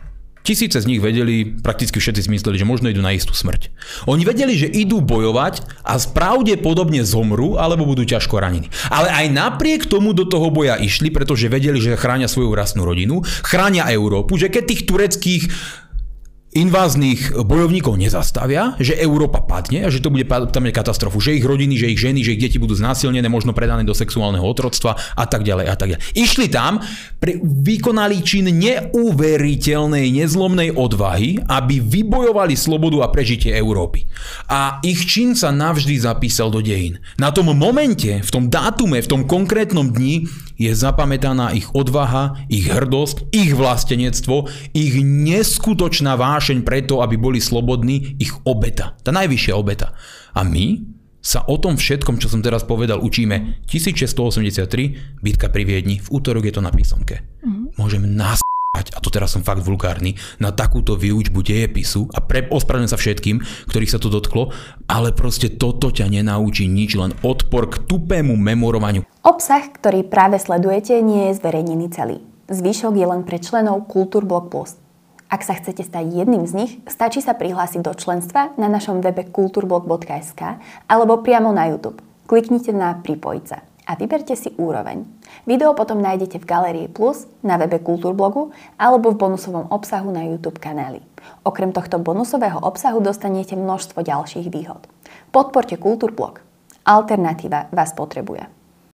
Tisíce z nich vedeli, prakticky všetci si mysleli, že možno idú na istú smrť. Oni vedeli, že idú bojovať a pravdepodobne zomru alebo budú ťažko ranení. Ale aj napriek tomu do toho boja išli, pretože vedeli, že chránia svoju rasnú rodinu, chránia Európu, že keď tých tureckých inváznych bojovníkov nezastavia, že Európa padne a že to bude tam katastrofu, že ich rodiny, že ich ženy, že ich deti budú znásilnené, možno predané do sexuálneho otroctva a tak ďalej a tak ďalej. Išli tam, pre, vykonali čin neuveriteľnej, nezlomnej odvahy, aby vybojovali slobodu a prežitie Európy. A ich čin sa navždy zapísal do dejín. Na tom momente, v tom dátume, v tom konkrétnom dni je zapamätaná ich odvaha, ich hrdosť, ich vlastenectvo, ich neskutočná vášeň preto, aby boli slobodní, ich obeta. Tá najvyššia obeta. A my sa o tom všetkom, čo som teraz povedal, učíme 1683, bitka pri Viedni, v útorok je to na písomke. Mm-hmm. Môžem nás a to teraz som fakt vulgárny, na takúto výučbu dejepisu a pre, ospravedlňujem sa všetkým, ktorých sa to dotklo, ale proste toto ťa nenaučí nič, len odpor k tupému memorovaniu. Obsah, ktorý práve sledujete, nie je zverejnený celý. Zvyšok je len pre členov Kultúrblog Plus. Ak sa chcete stať jedným z nich, stačí sa prihlásiť do členstva na našom webe kulturblog.sk alebo priamo na YouTube. Kliknite na Pripojiť sa a vyberte si úroveň. Video potom nájdete v Galerii Plus, na webe Kultúrblogu alebo v bonusovom obsahu na YouTube kanáli. Okrem tohto bonusového obsahu dostanete množstvo ďalších výhod. Podporte Kultúrblog. Alternatíva vás potrebuje.